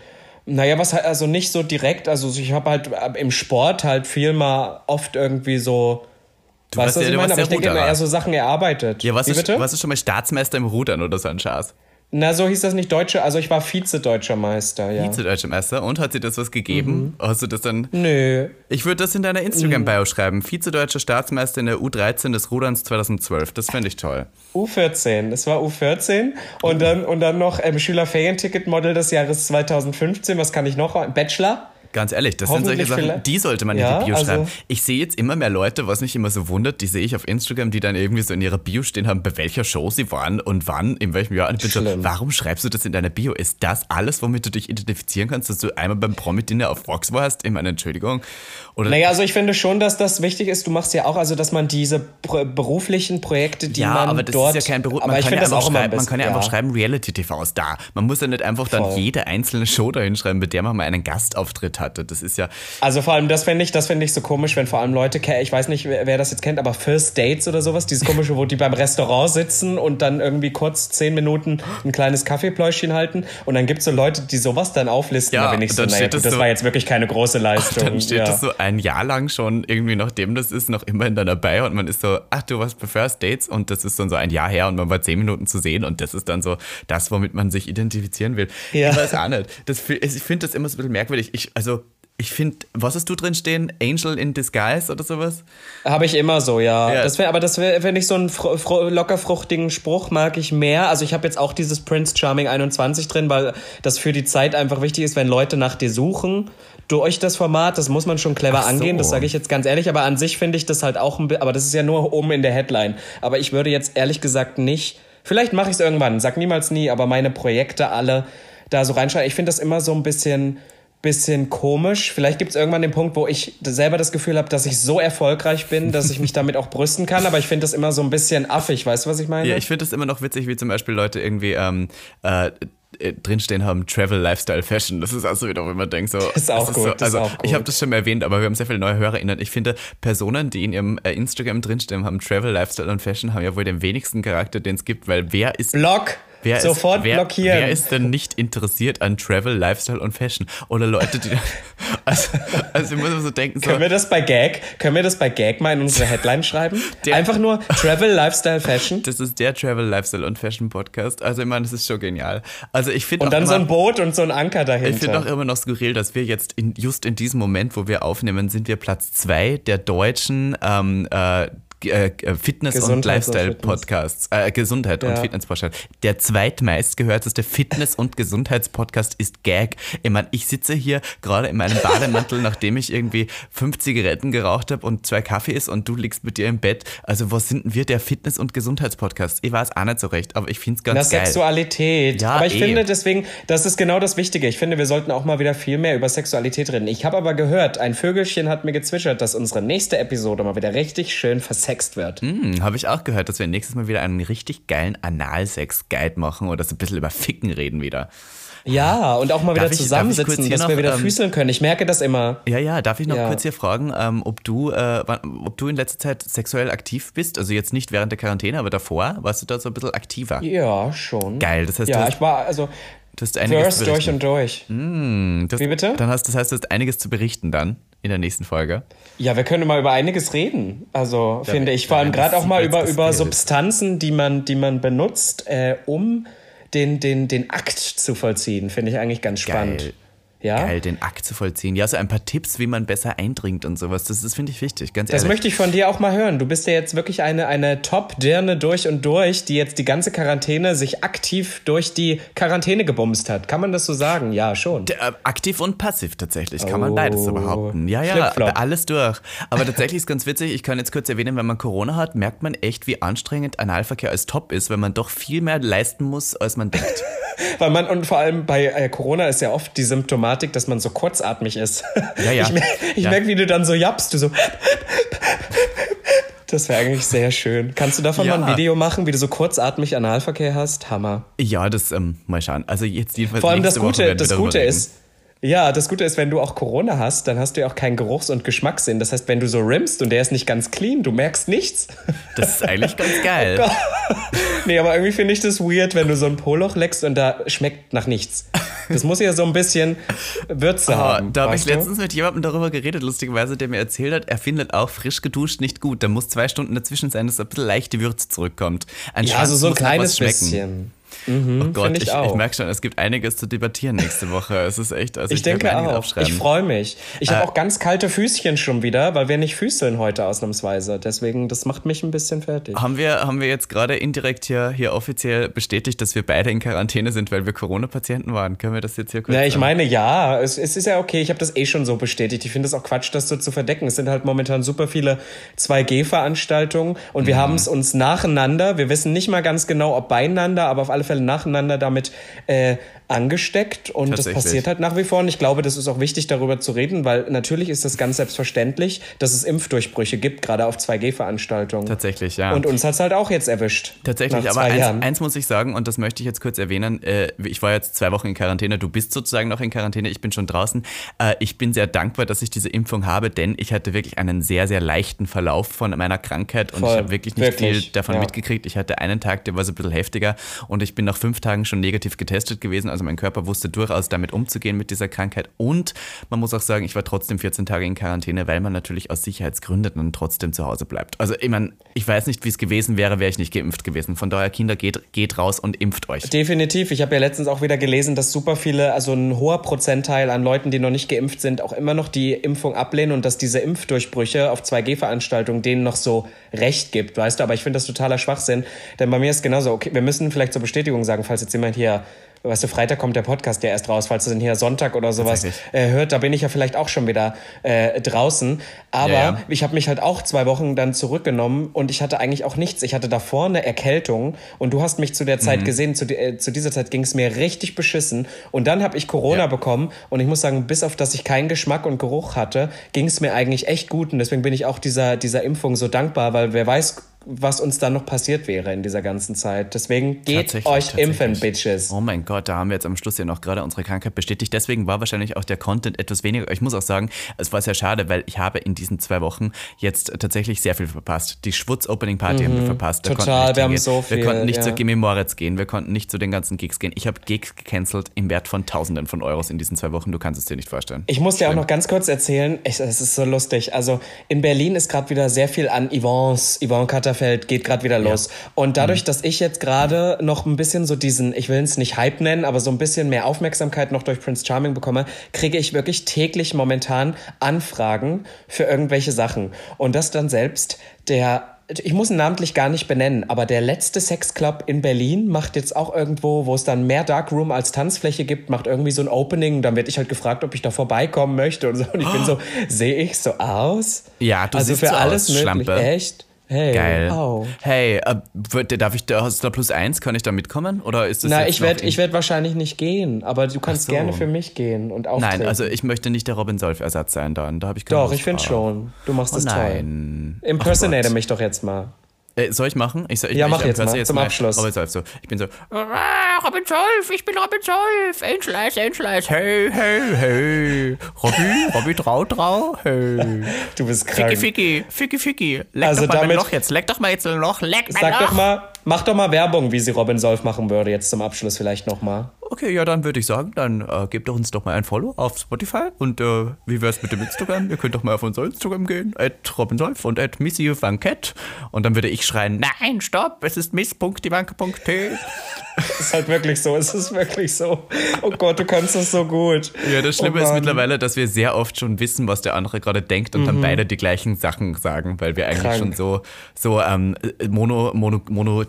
naja, was halt, also nicht so direkt, also ich habe halt äh, im Sport halt viel mal oft irgendwie so. Du weißt du, was ja, ich meine? Aber ich denke immer eher so Sachen erarbeitet. Ja, was ist, was ist schon mal Staatsmeister im Rudern oder so ein Schatz? Na, so hieß das nicht Deutsche, also ich war Vize-Deutscher Meister, ja. Vize-Deutscher Meister und hat dir das was gegeben? Mhm. Hast du das dann? Nö. Ich würde das in deiner Instagram-Bio mhm. schreiben. Vize-Deutscher Staatsmeister in der U13 des Ruderns 2012. Das fände ich toll. U14, das war U14 und dann, und dann noch ähm, Schülerferienticket-Model des Jahres 2015. Was kann ich noch? Bachelor? Ganz ehrlich, das sind solche Sachen, die sollte man ja, in die Bio also schreiben. Ich sehe jetzt immer mehr Leute, was mich immer so wundert, die sehe ich auf Instagram, die dann irgendwie so in ihrer Bio stehen haben, bei welcher Show sie waren und wann, in welchem Jahr. Ich so, warum schreibst du das in deiner Bio? Ist das alles, womit du dich identifizieren kannst, dass du einmal beim Promi-Dinner auf Vox warst? Ich meine, Entschuldigung. Oder naja, also ich finde schon, dass das wichtig ist. Du machst ja auch, also dass man diese beruflichen Projekte, die ja, man aber das dort, ist ja kein Beruf. Man, kann ja, auch schreiben, man kann ja, ja, einfach schreiben, Reality TV ist da. Man muss ja nicht einfach dann Voll. jede einzelne Show da hinschreiben, bei der man mal einen Gastauftritt hatte. Das ist ja. Also vor allem, das finde ich, das finde ich so komisch, wenn vor allem Leute, ich weiß nicht, wer, wer das jetzt kennt, aber First Dates oder sowas, dieses komische, wo die beim Restaurant sitzen und dann irgendwie kurz zehn Minuten ein kleines Kaffeepläuschchen halten und dann gibt es so Leute, die sowas dann auflisten. Ja, da bin ich so, naja, gut, das so, war jetzt wirklich keine große Leistung. Dann steht ja. das so ein Jahr lang schon irgendwie, nachdem das ist, noch immer in deiner Bio und man ist so, ach, du warst bei First Dates und das ist dann so ein Jahr her und man war zehn Minuten zu sehen und das ist dann so das, womit man sich identifizieren will. Ja. Ich weiß auch nicht. Das, ich finde das immer so ein bisschen merkwürdig. Ich, also, ich finde, was hast du drin stehen? Angel in Disguise oder sowas? Habe ich immer so, ja. ja. Das wär, aber das wäre ich so einen locker fruchtigen Spruch, mag ich mehr. Also ich habe jetzt auch dieses Prince Charming 21 drin, weil das für die Zeit einfach wichtig ist, wenn Leute nach dir suchen. Durch das Format, das muss man schon clever so. angehen, das sage ich jetzt ganz ehrlich. Aber an sich finde ich das halt auch ein bisschen, aber das ist ja nur oben in der Headline. Aber ich würde jetzt ehrlich gesagt nicht, vielleicht mache ich es irgendwann, sag niemals nie, aber meine Projekte alle da so reinschreiben. Ich finde das immer so ein bisschen bisschen komisch. Vielleicht gibt es irgendwann den Punkt, wo ich selber das Gefühl habe, dass ich so erfolgreich bin, dass ich mich damit auch brüsten kann. Aber ich finde das immer so ein bisschen affig. Weißt du, was ich meine? Ja, ich finde das immer noch witzig, wie zum Beispiel Leute irgendwie ähm, äh, äh drinstehen haben, Travel, Lifestyle, Fashion. Das ist also wieder, wo man denkt, so. Das ist auch gut. So, also, auch gut. ich habe das schon erwähnt, aber wir haben sehr viele neue HörerInnen. Ich finde, Personen, die in ihrem äh, Instagram drinstehen haben, Travel, Lifestyle und Fashion, haben ja wohl den wenigsten Charakter, den es gibt, weil wer ist. Blog! Wer Sofort ist, wer, blockieren. Wer ist denn nicht interessiert an Travel, Lifestyle und Fashion? Oder Leute, die. Also, also ich muss so denken. So, können wir das bei Gag, können wir das bei Gag mal in unsere Headline schreiben? Der, Einfach nur Travel, Lifestyle, Fashion. Das ist der Travel, Lifestyle und Fashion Podcast. Also ich meine, das ist schon genial. Also ich finde Und dann immer, so ein Boot und so ein Anker dahinter. Ich finde auch immer noch skurril, dass wir jetzt in, just in diesem Moment, wo wir aufnehmen, sind wir Platz zwei der deutschen ähm, äh, äh, äh, Fitness- und Lifestyle-Podcasts, äh, Gesundheit ja. und Fitness-Podcast. Der zweitmeistgehörteste Fitness- und Gesundheitspodcast ist Gag. Ich meine, ich sitze hier gerade in meinem Bademantel, nachdem ich irgendwie fünf Zigaretten geraucht habe und zwei Kaffees und du liegst mit dir im Bett. Also, was sind wir der Fitness- und Gesundheitspodcast? Ich weiß auch nicht so recht, aber ich finde es ganz das geil. Sexualität. Ja, aber ich eh. finde deswegen, das ist genau das Wichtige. Ich finde, wir sollten auch mal wieder viel mehr über Sexualität reden. Ich habe aber gehört, ein Vögelchen hat mir gezwitschert, dass unsere nächste Episode mal wieder richtig schön versext versext wird. Hm, Habe ich auch gehört, dass wir nächstes Mal wieder einen richtig geilen Analsex-Guide machen oder so ein bisschen über Ficken reden wieder. Ja, und auch mal wieder ich, zusammensitzen, dass noch, wir wieder ähm, füßeln können. Ich merke das immer. Ja, ja, darf ich noch ja. kurz hier fragen, ähm, ob, du, äh, ob du in letzter Zeit sexuell aktiv bist? Also jetzt nicht während der Quarantäne, aber davor warst du da so ein bisschen aktiver? Ja, schon. Geil, das heißt, ja, ich war, also Du hast einiges First durch und durch. Mm, das, Wie bitte? Dann hast, das heißt, du hast einiges zu berichten dann in der nächsten Folge. Ja, wir können mal über einiges reden. Also da finde ich vor allem gerade auch mal über, über Substanzen, die man, die man benutzt, äh, um den, den, den Akt zu vollziehen. Finde ich eigentlich ganz spannend. Geil ja? geil, den Akt zu vollziehen. Ja, so ein paar Tipps, wie man besser eindringt und sowas. Das, das finde ich wichtig, ganz ehrlich. Das möchte ich von dir auch mal hören. Du bist ja jetzt wirklich eine, eine Top-Dirne durch und durch, die jetzt die ganze Quarantäne sich aktiv durch die Quarantäne gebumst hat. Kann man das so sagen? Ja, schon. Der, äh, aktiv und passiv tatsächlich, kann oh. man beides so behaupten. Ja, ja, alles durch. Aber tatsächlich ist ganz witzig, ich kann jetzt kurz erwähnen, wenn man Corona hat, merkt man echt, wie anstrengend Analverkehr als Top ist, wenn man doch viel mehr leisten muss, als man denkt. Weil man, und vor allem bei äh, Corona ist ja oft die Symptomatik, dass man so kurzatmig ist. Ja, ja. Ich, mer ich ja. merke, wie du dann so jappst, du so. Das wäre eigentlich sehr schön. Kannst du davon ja. mal ein Video machen, wie du so kurzatmig Analverkehr hast? Hammer. Ja, das ähm, mal schauen. Also jetzt jedenfalls. Vor allem das Gute, das Gute ist, ja, das Gute ist, wenn du auch Corona hast, dann hast du ja auch keinen Geruchs- und Geschmackssinn. Das heißt, wenn du so rimmst und der ist nicht ganz clean, du merkst nichts. Das ist eigentlich ganz geil. Oh nee, aber irgendwie finde ich das weird, wenn du so ein Poloch leckst und da schmeckt nach nichts. Das muss ja so ein bisschen Würze oh, haben. Da habe ich letztens mit jemandem darüber geredet, lustigerweise, der mir erzählt hat, er findet auch frisch geduscht nicht gut. Da muss zwei Stunden dazwischen sein, dass ein bisschen leichte Würze zurückkommt. Ein ja, also so ein kleines bisschen. Mhm, oh Gott, ich, ich, ich merke schon, es gibt einiges zu debattieren nächste Woche. Es ist echt, also Ich, ich, denke auch. aufschreiben. Ich freue mich. Ich Äh, habe auch ganz kalte Füßchen schon wieder, weil wir nicht füßeln heute ausnahmsweise. Deswegen, das macht mich ein bisschen fertig. Haben wir, haben wir jetzt gerade indirekt hier, hier offiziell bestätigt, dass wir beide in Quarantäne sind, weil wir Corona-Patienten waren? Können wir das jetzt hier kurz Ja, ich sagen? meine, ja, es, es ist ja okay. Ich habe das eh schon so bestätigt. Ich finde es auch Quatsch, das so zu verdecken. Es sind halt momentan super viele 2G-Veranstaltungen und Mhm. wir haben es uns nacheinander, wir wissen nicht mal ganz genau, ob beieinander, aber auf alle Fälle nacheinander damit äh, angesteckt und das passiert halt nach wie vor und ich glaube, das ist auch wichtig, darüber zu reden, weil natürlich ist das ganz selbstverständlich, dass es Impfdurchbrüche gibt, gerade auf 2G-Veranstaltungen. Tatsächlich, ja. Und uns hat es halt auch jetzt erwischt. Tatsächlich, aber eins, eins muss ich sagen, und das möchte ich jetzt kurz erwähnen, äh, ich war jetzt zwei Wochen in Quarantäne, du bist sozusagen noch in Quarantäne, ich bin schon draußen. Äh, ich bin sehr dankbar, dass ich diese Impfung habe, denn ich hatte wirklich einen sehr, sehr leichten Verlauf von meiner Krankheit und Voll, ich habe wirklich nicht wirklich, viel davon ja. mitgekriegt. Ich hatte einen Tag, der war so ein bisschen heftiger und ich bin nach fünf Tagen schon negativ getestet gewesen, also mein Körper wusste durchaus damit umzugehen mit dieser Krankheit und man muss auch sagen, ich war trotzdem 14 Tage in Quarantäne, weil man natürlich aus Sicherheitsgründen dann trotzdem zu Hause bleibt. Also ich meine, ich weiß nicht, wie es gewesen wäre, wäre ich nicht geimpft gewesen. Von daher, Kinder, geht, geht raus und impft euch. Definitiv. Ich habe ja letztens auch wieder gelesen, dass super viele, also ein hoher Prozentteil an Leuten, die noch nicht geimpft sind, auch immer noch die Impfung ablehnen und dass diese Impfdurchbrüche auf 2G-Veranstaltungen denen noch so Recht gibt, weißt du? Aber ich finde das totaler Schwachsinn, denn bei mir ist genauso, okay, wir müssen vielleicht zur Bestätigung sagen, falls jetzt jemand hier Weißt du, Freitag kommt der Podcast ja erst raus, falls du den hier Sonntag oder sowas äh, hört, da bin ich ja vielleicht auch schon wieder äh, draußen. Aber Ja, ja. ich habe mich halt auch zwei Wochen dann zurückgenommen und ich hatte eigentlich auch nichts. Ich hatte davor eine Erkältung und du hast mich zu der Zeit Mhm. gesehen. Zu, äh, zu dieser Zeit ging es mir richtig beschissen und dann habe ich Corona Ja. bekommen und ich muss sagen, bis auf dass ich keinen Geschmack und Geruch hatte, ging es mir eigentlich echt gut und deswegen bin ich auch dieser, dieser Impfung so dankbar, weil wer weiß, was uns dann noch passiert wäre in dieser ganzen Zeit. Deswegen geht euch impfen. Bitches. Oh mein Gott, da haben wir jetzt am Schluss ja noch gerade unsere Krankheit bestätigt. Deswegen war wahrscheinlich auch der Content etwas weniger. Ich muss auch sagen, es war sehr schade, weil ich habe in diesen zwei Wochen jetzt tatsächlich sehr viel verpasst. Die Schwutz Opening Party haben wir verpasst. Total, konnten nicht wir haben so viel, Wir konnten nicht ja. zur Gimme Moritz gehen, wir konnten nicht zu den ganzen Gigs gehen. Ich habe Gigs gecancelt im Wert von Tausenden von Euros in diesen zwei Wochen. Du kannst es dir nicht vorstellen. Ich muss dir auch noch ganz kurz erzählen, es ist so lustig. Also in Berlin ist gerade wieder sehr viel an Yvonne's, Yvonne Katterfeld geht gerade wieder los. Und dadurch, Mhm. dass ich jetzt gerade noch ein bisschen so diesen, ich will es nicht Hype nennen, aber so ein bisschen mehr Aufmerksamkeit noch durch Prince Charming bekomme, kriege ich wirklich täglich momentan Anfragen für irgendwelche Sachen. Und das dann selbst der ich muss ihn namentlich gar nicht benennen, aber der letzte Sexclub in Berlin macht jetzt auch irgendwo, wo es dann mehr Darkroom als Tanzfläche gibt, macht irgendwie so ein Opening. Dann werde ich halt gefragt, ob ich da vorbeikommen möchte und so. Und ich bin so, sehe ich so aus? Ja, du also siehst für so alles aus, möglich. Schlampe. Echt? Hey. Geil. Au. Hey, äh, wird- darf ich da, hast du da plus eins? Kann ich da mitkommen? Oder ist das Na, ich werde ich werd wahrscheinlich nicht gehen, aber du kannst so. gerne für mich gehen und auftreten. Nein, also ich möchte nicht der Robin Solf-Ersatz sein dann. Da habe ich keine Doch, Lust ich finde schon. Du machst Oh es toll. nein. Impersonate mich doch jetzt mal. Äh, soll ich machen? Ich, ich, Ja, ich mach jetzt imperse mal, zum Abschluss. Robin Solf so. Ich bin so, "Ah, Robin Solf, ich bin Robin Solf. Endschleiß, Endschleiß. Hey, hey, hey. Robby, Robby Trau, Trau. Hey. Du bist krank. Ficky, Ficky, Ficky, Ficky. Leck Also doch mal damit- Loch jetzt. Leck doch mal jetzt ein Loch. Leck mein Sag Loch. doch mal, mach doch mal Werbung, wie sie Robin Solf machen würde, jetzt zum Abschluss vielleicht nochmal. Okay, ja, dann würde ich sagen, dann äh, gebt doch uns doch mal ein Follow auf Spotify. Und äh, wie wär's mit dem Instagram? Ihr könnt doch mal auf unser Instagram gehen, at robinsolf und at missy.vanket. Und dann würde ich schreien, nein, stopp, es ist miss.divanke.t. Es ist halt wirklich so, es ist wirklich so. Oh Gott, du kannst das so gut. Ja, das Schlimme oh ist mittlerweile, dass wir sehr oft schon wissen, was der andere gerade denkt und dann beide die gleichen Sachen sagen, weil wir eigentlich Mhm. Krank. schon so, so ähm, mono, mono, mono,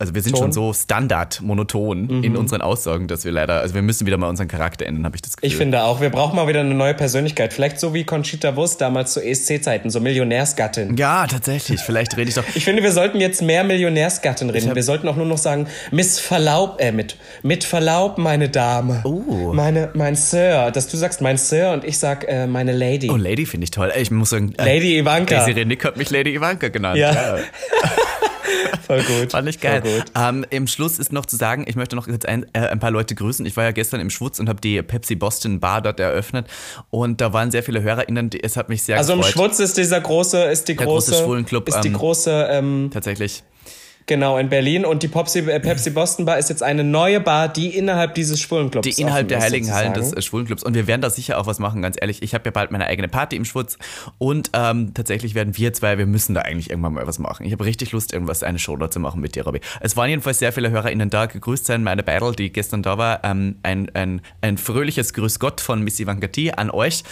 also wir sind Ton? Mhm. schon so standard monoton in unseren Aussagen, dass wir leider, also wir müssen wieder mal unseren Charakter ändern, habe ich das Gefühl. Ich finde auch, wir brauchen mal wieder eine neue Persönlichkeit. Vielleicht so wie Conchita Wurst damals zu ESC-Zeiten, so Millionärsgattin. ja, tatsächlich. Vielleicht rede ich doch. Ich finde, wir sollten jetzt mehr Millionärsgattin reden. Wir sollten auch nur noch sagen, Miss Verlaub, äh, mit, mit Verlaub, meine Dame. Oh. Meine, mein Sir. Dass du sagst, mein Sir und ich sag, äh, meine Lady. Oh, Lady finde ich toll. Ich muss sagen, äh, Lady Ivanka. Desiree Nick hat mich Lady Ivanka genannt. Ja. Voll gut. Fand ich geil. Voll gut. Ähm, Im Schluss ist noch zu sagen, ich möchte noch jetzt ein, äh, ein paar Leute grüßen. Ich war ja gestern im Schwutz und habe die Pepsi Boston Bar dort eröffnet und da waren sehr viele HörerInnen. die- Es hat mich sehr Also im gefreut. Schwutz ist dieser große, ist die Der große große, Schwulenclub, ist die ähm, große ähm, Tatsächlich. Genau, in Berlin. Und die Popsi, äh, Pepsi Boston Bar ist jetzt eine neue Bar, die innerhalb dieses Schwulenclubs Die innerhalb der heiligen Hallen des äh, Schwulenclubs. Und wir werden da sicher auch was machen, ganz ehrlich. Ich habe ja bald meine eigene Party im Schwutz. Und ähm, tatsächlich werden wir zwei, wir müssen da eigentlich irgendwann mal was machen. Ich habe richtig Lust, irgendwas, eine Show da zu machen mit dir, Robby. Es waren jedenfalls sehr viele HörerInnen da. Gegrüßt sein, meine Battle, die gestern da war. Ähm, ein, ein, ein fröhliches Grüß Gott von Missy Vankati an euch.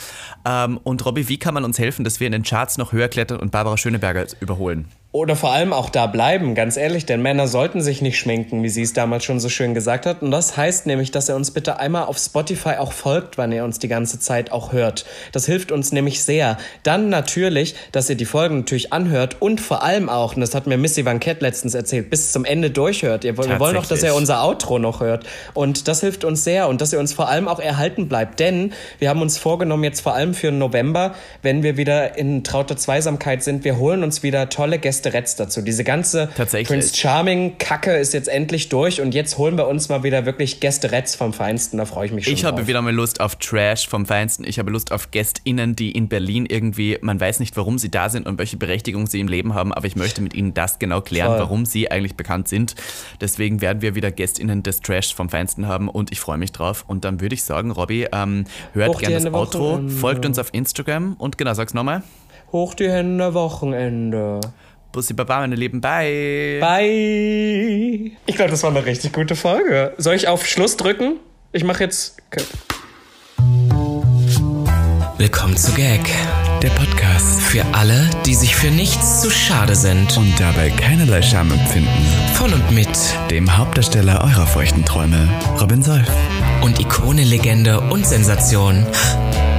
Ähm, und Robby, wie kann man uns helfen, dass wir in den Charts noch höher klettern und Barbara Schöneberger überholen? Oder vor allem auch da bleiben, ganz ehrlich, denn Männer sollten sich nicht schminken, wie sie es damals schon so schön gesagt hat. Und das heißt nämlich, dass er uns bitte einmal auf Spotify auch folgt, wann er uns die ganze Zeit auch hört. Das hilft uns nämlich sehr. Dann natürlich, dass ihr die Folgen natürlich anhört und vor allem auch, und das hat mir Missy Van Kett letztens erzählt, bis zum Ende durchhört. Wir wollen auch, dass er unser Outro noch hört. Und das hilft uns sehr und dass ihr uns vor allem auch erhalten bleibt. Denn wir haben uns vorgenommen, jetzt vor allem für November, wenn wir wieder in trauter Zweisamkeit sind, wir holen uns wieder tolle Gäste Gäste Retz dazu. Diese ganze Prince Charming Kacke ist jetzt endlich durch und jetzt holen wir uns mal wieder wirklich Gäste Retz vom Feinsten. Da freue ich mich schon. Ich habe wieder mal Lust auf Trash vom Feinsten. Ich habe Lust auf GästInnen, die in Berlin irgendwie, man weiß nicht, warum sie da sind und welche Berechtigung sie im Leben haben, aber ich möchte mit ihnen das genau klären, Voll. warum sie eigentlich bekannt sind. Deswegen werden wir wieder GästInnen des Trash vom Feinsten haben und ich freue mich drauf. Und dann würde ich sagen, Robby, ähm, hört gerne das Outro, folgt uns auf Instagram und genau, sag's nochmal. Hoch die Hände, Wochenende. Bussi Baba, meine Lieben. Bye. Bye. Ich glaube, das war eine richtig gute Folge. Soll ich auf Schluss drücken? Ich mache jetzt. Okay. Willkommen zu Gag, der Podcast für alle, die sich für nichts zu schade sind und dabei keinerlei Scham empfinden. Von und mit dem Hauptdarsteller eurer feuchten Träume, Robin Solf. Und Ikone, Legende und Sensation,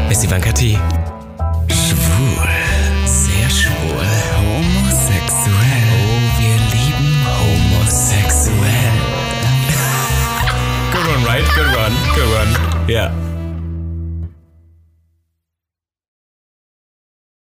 Miss Ivanka T. Schwul. Good one. Good one. Yeah.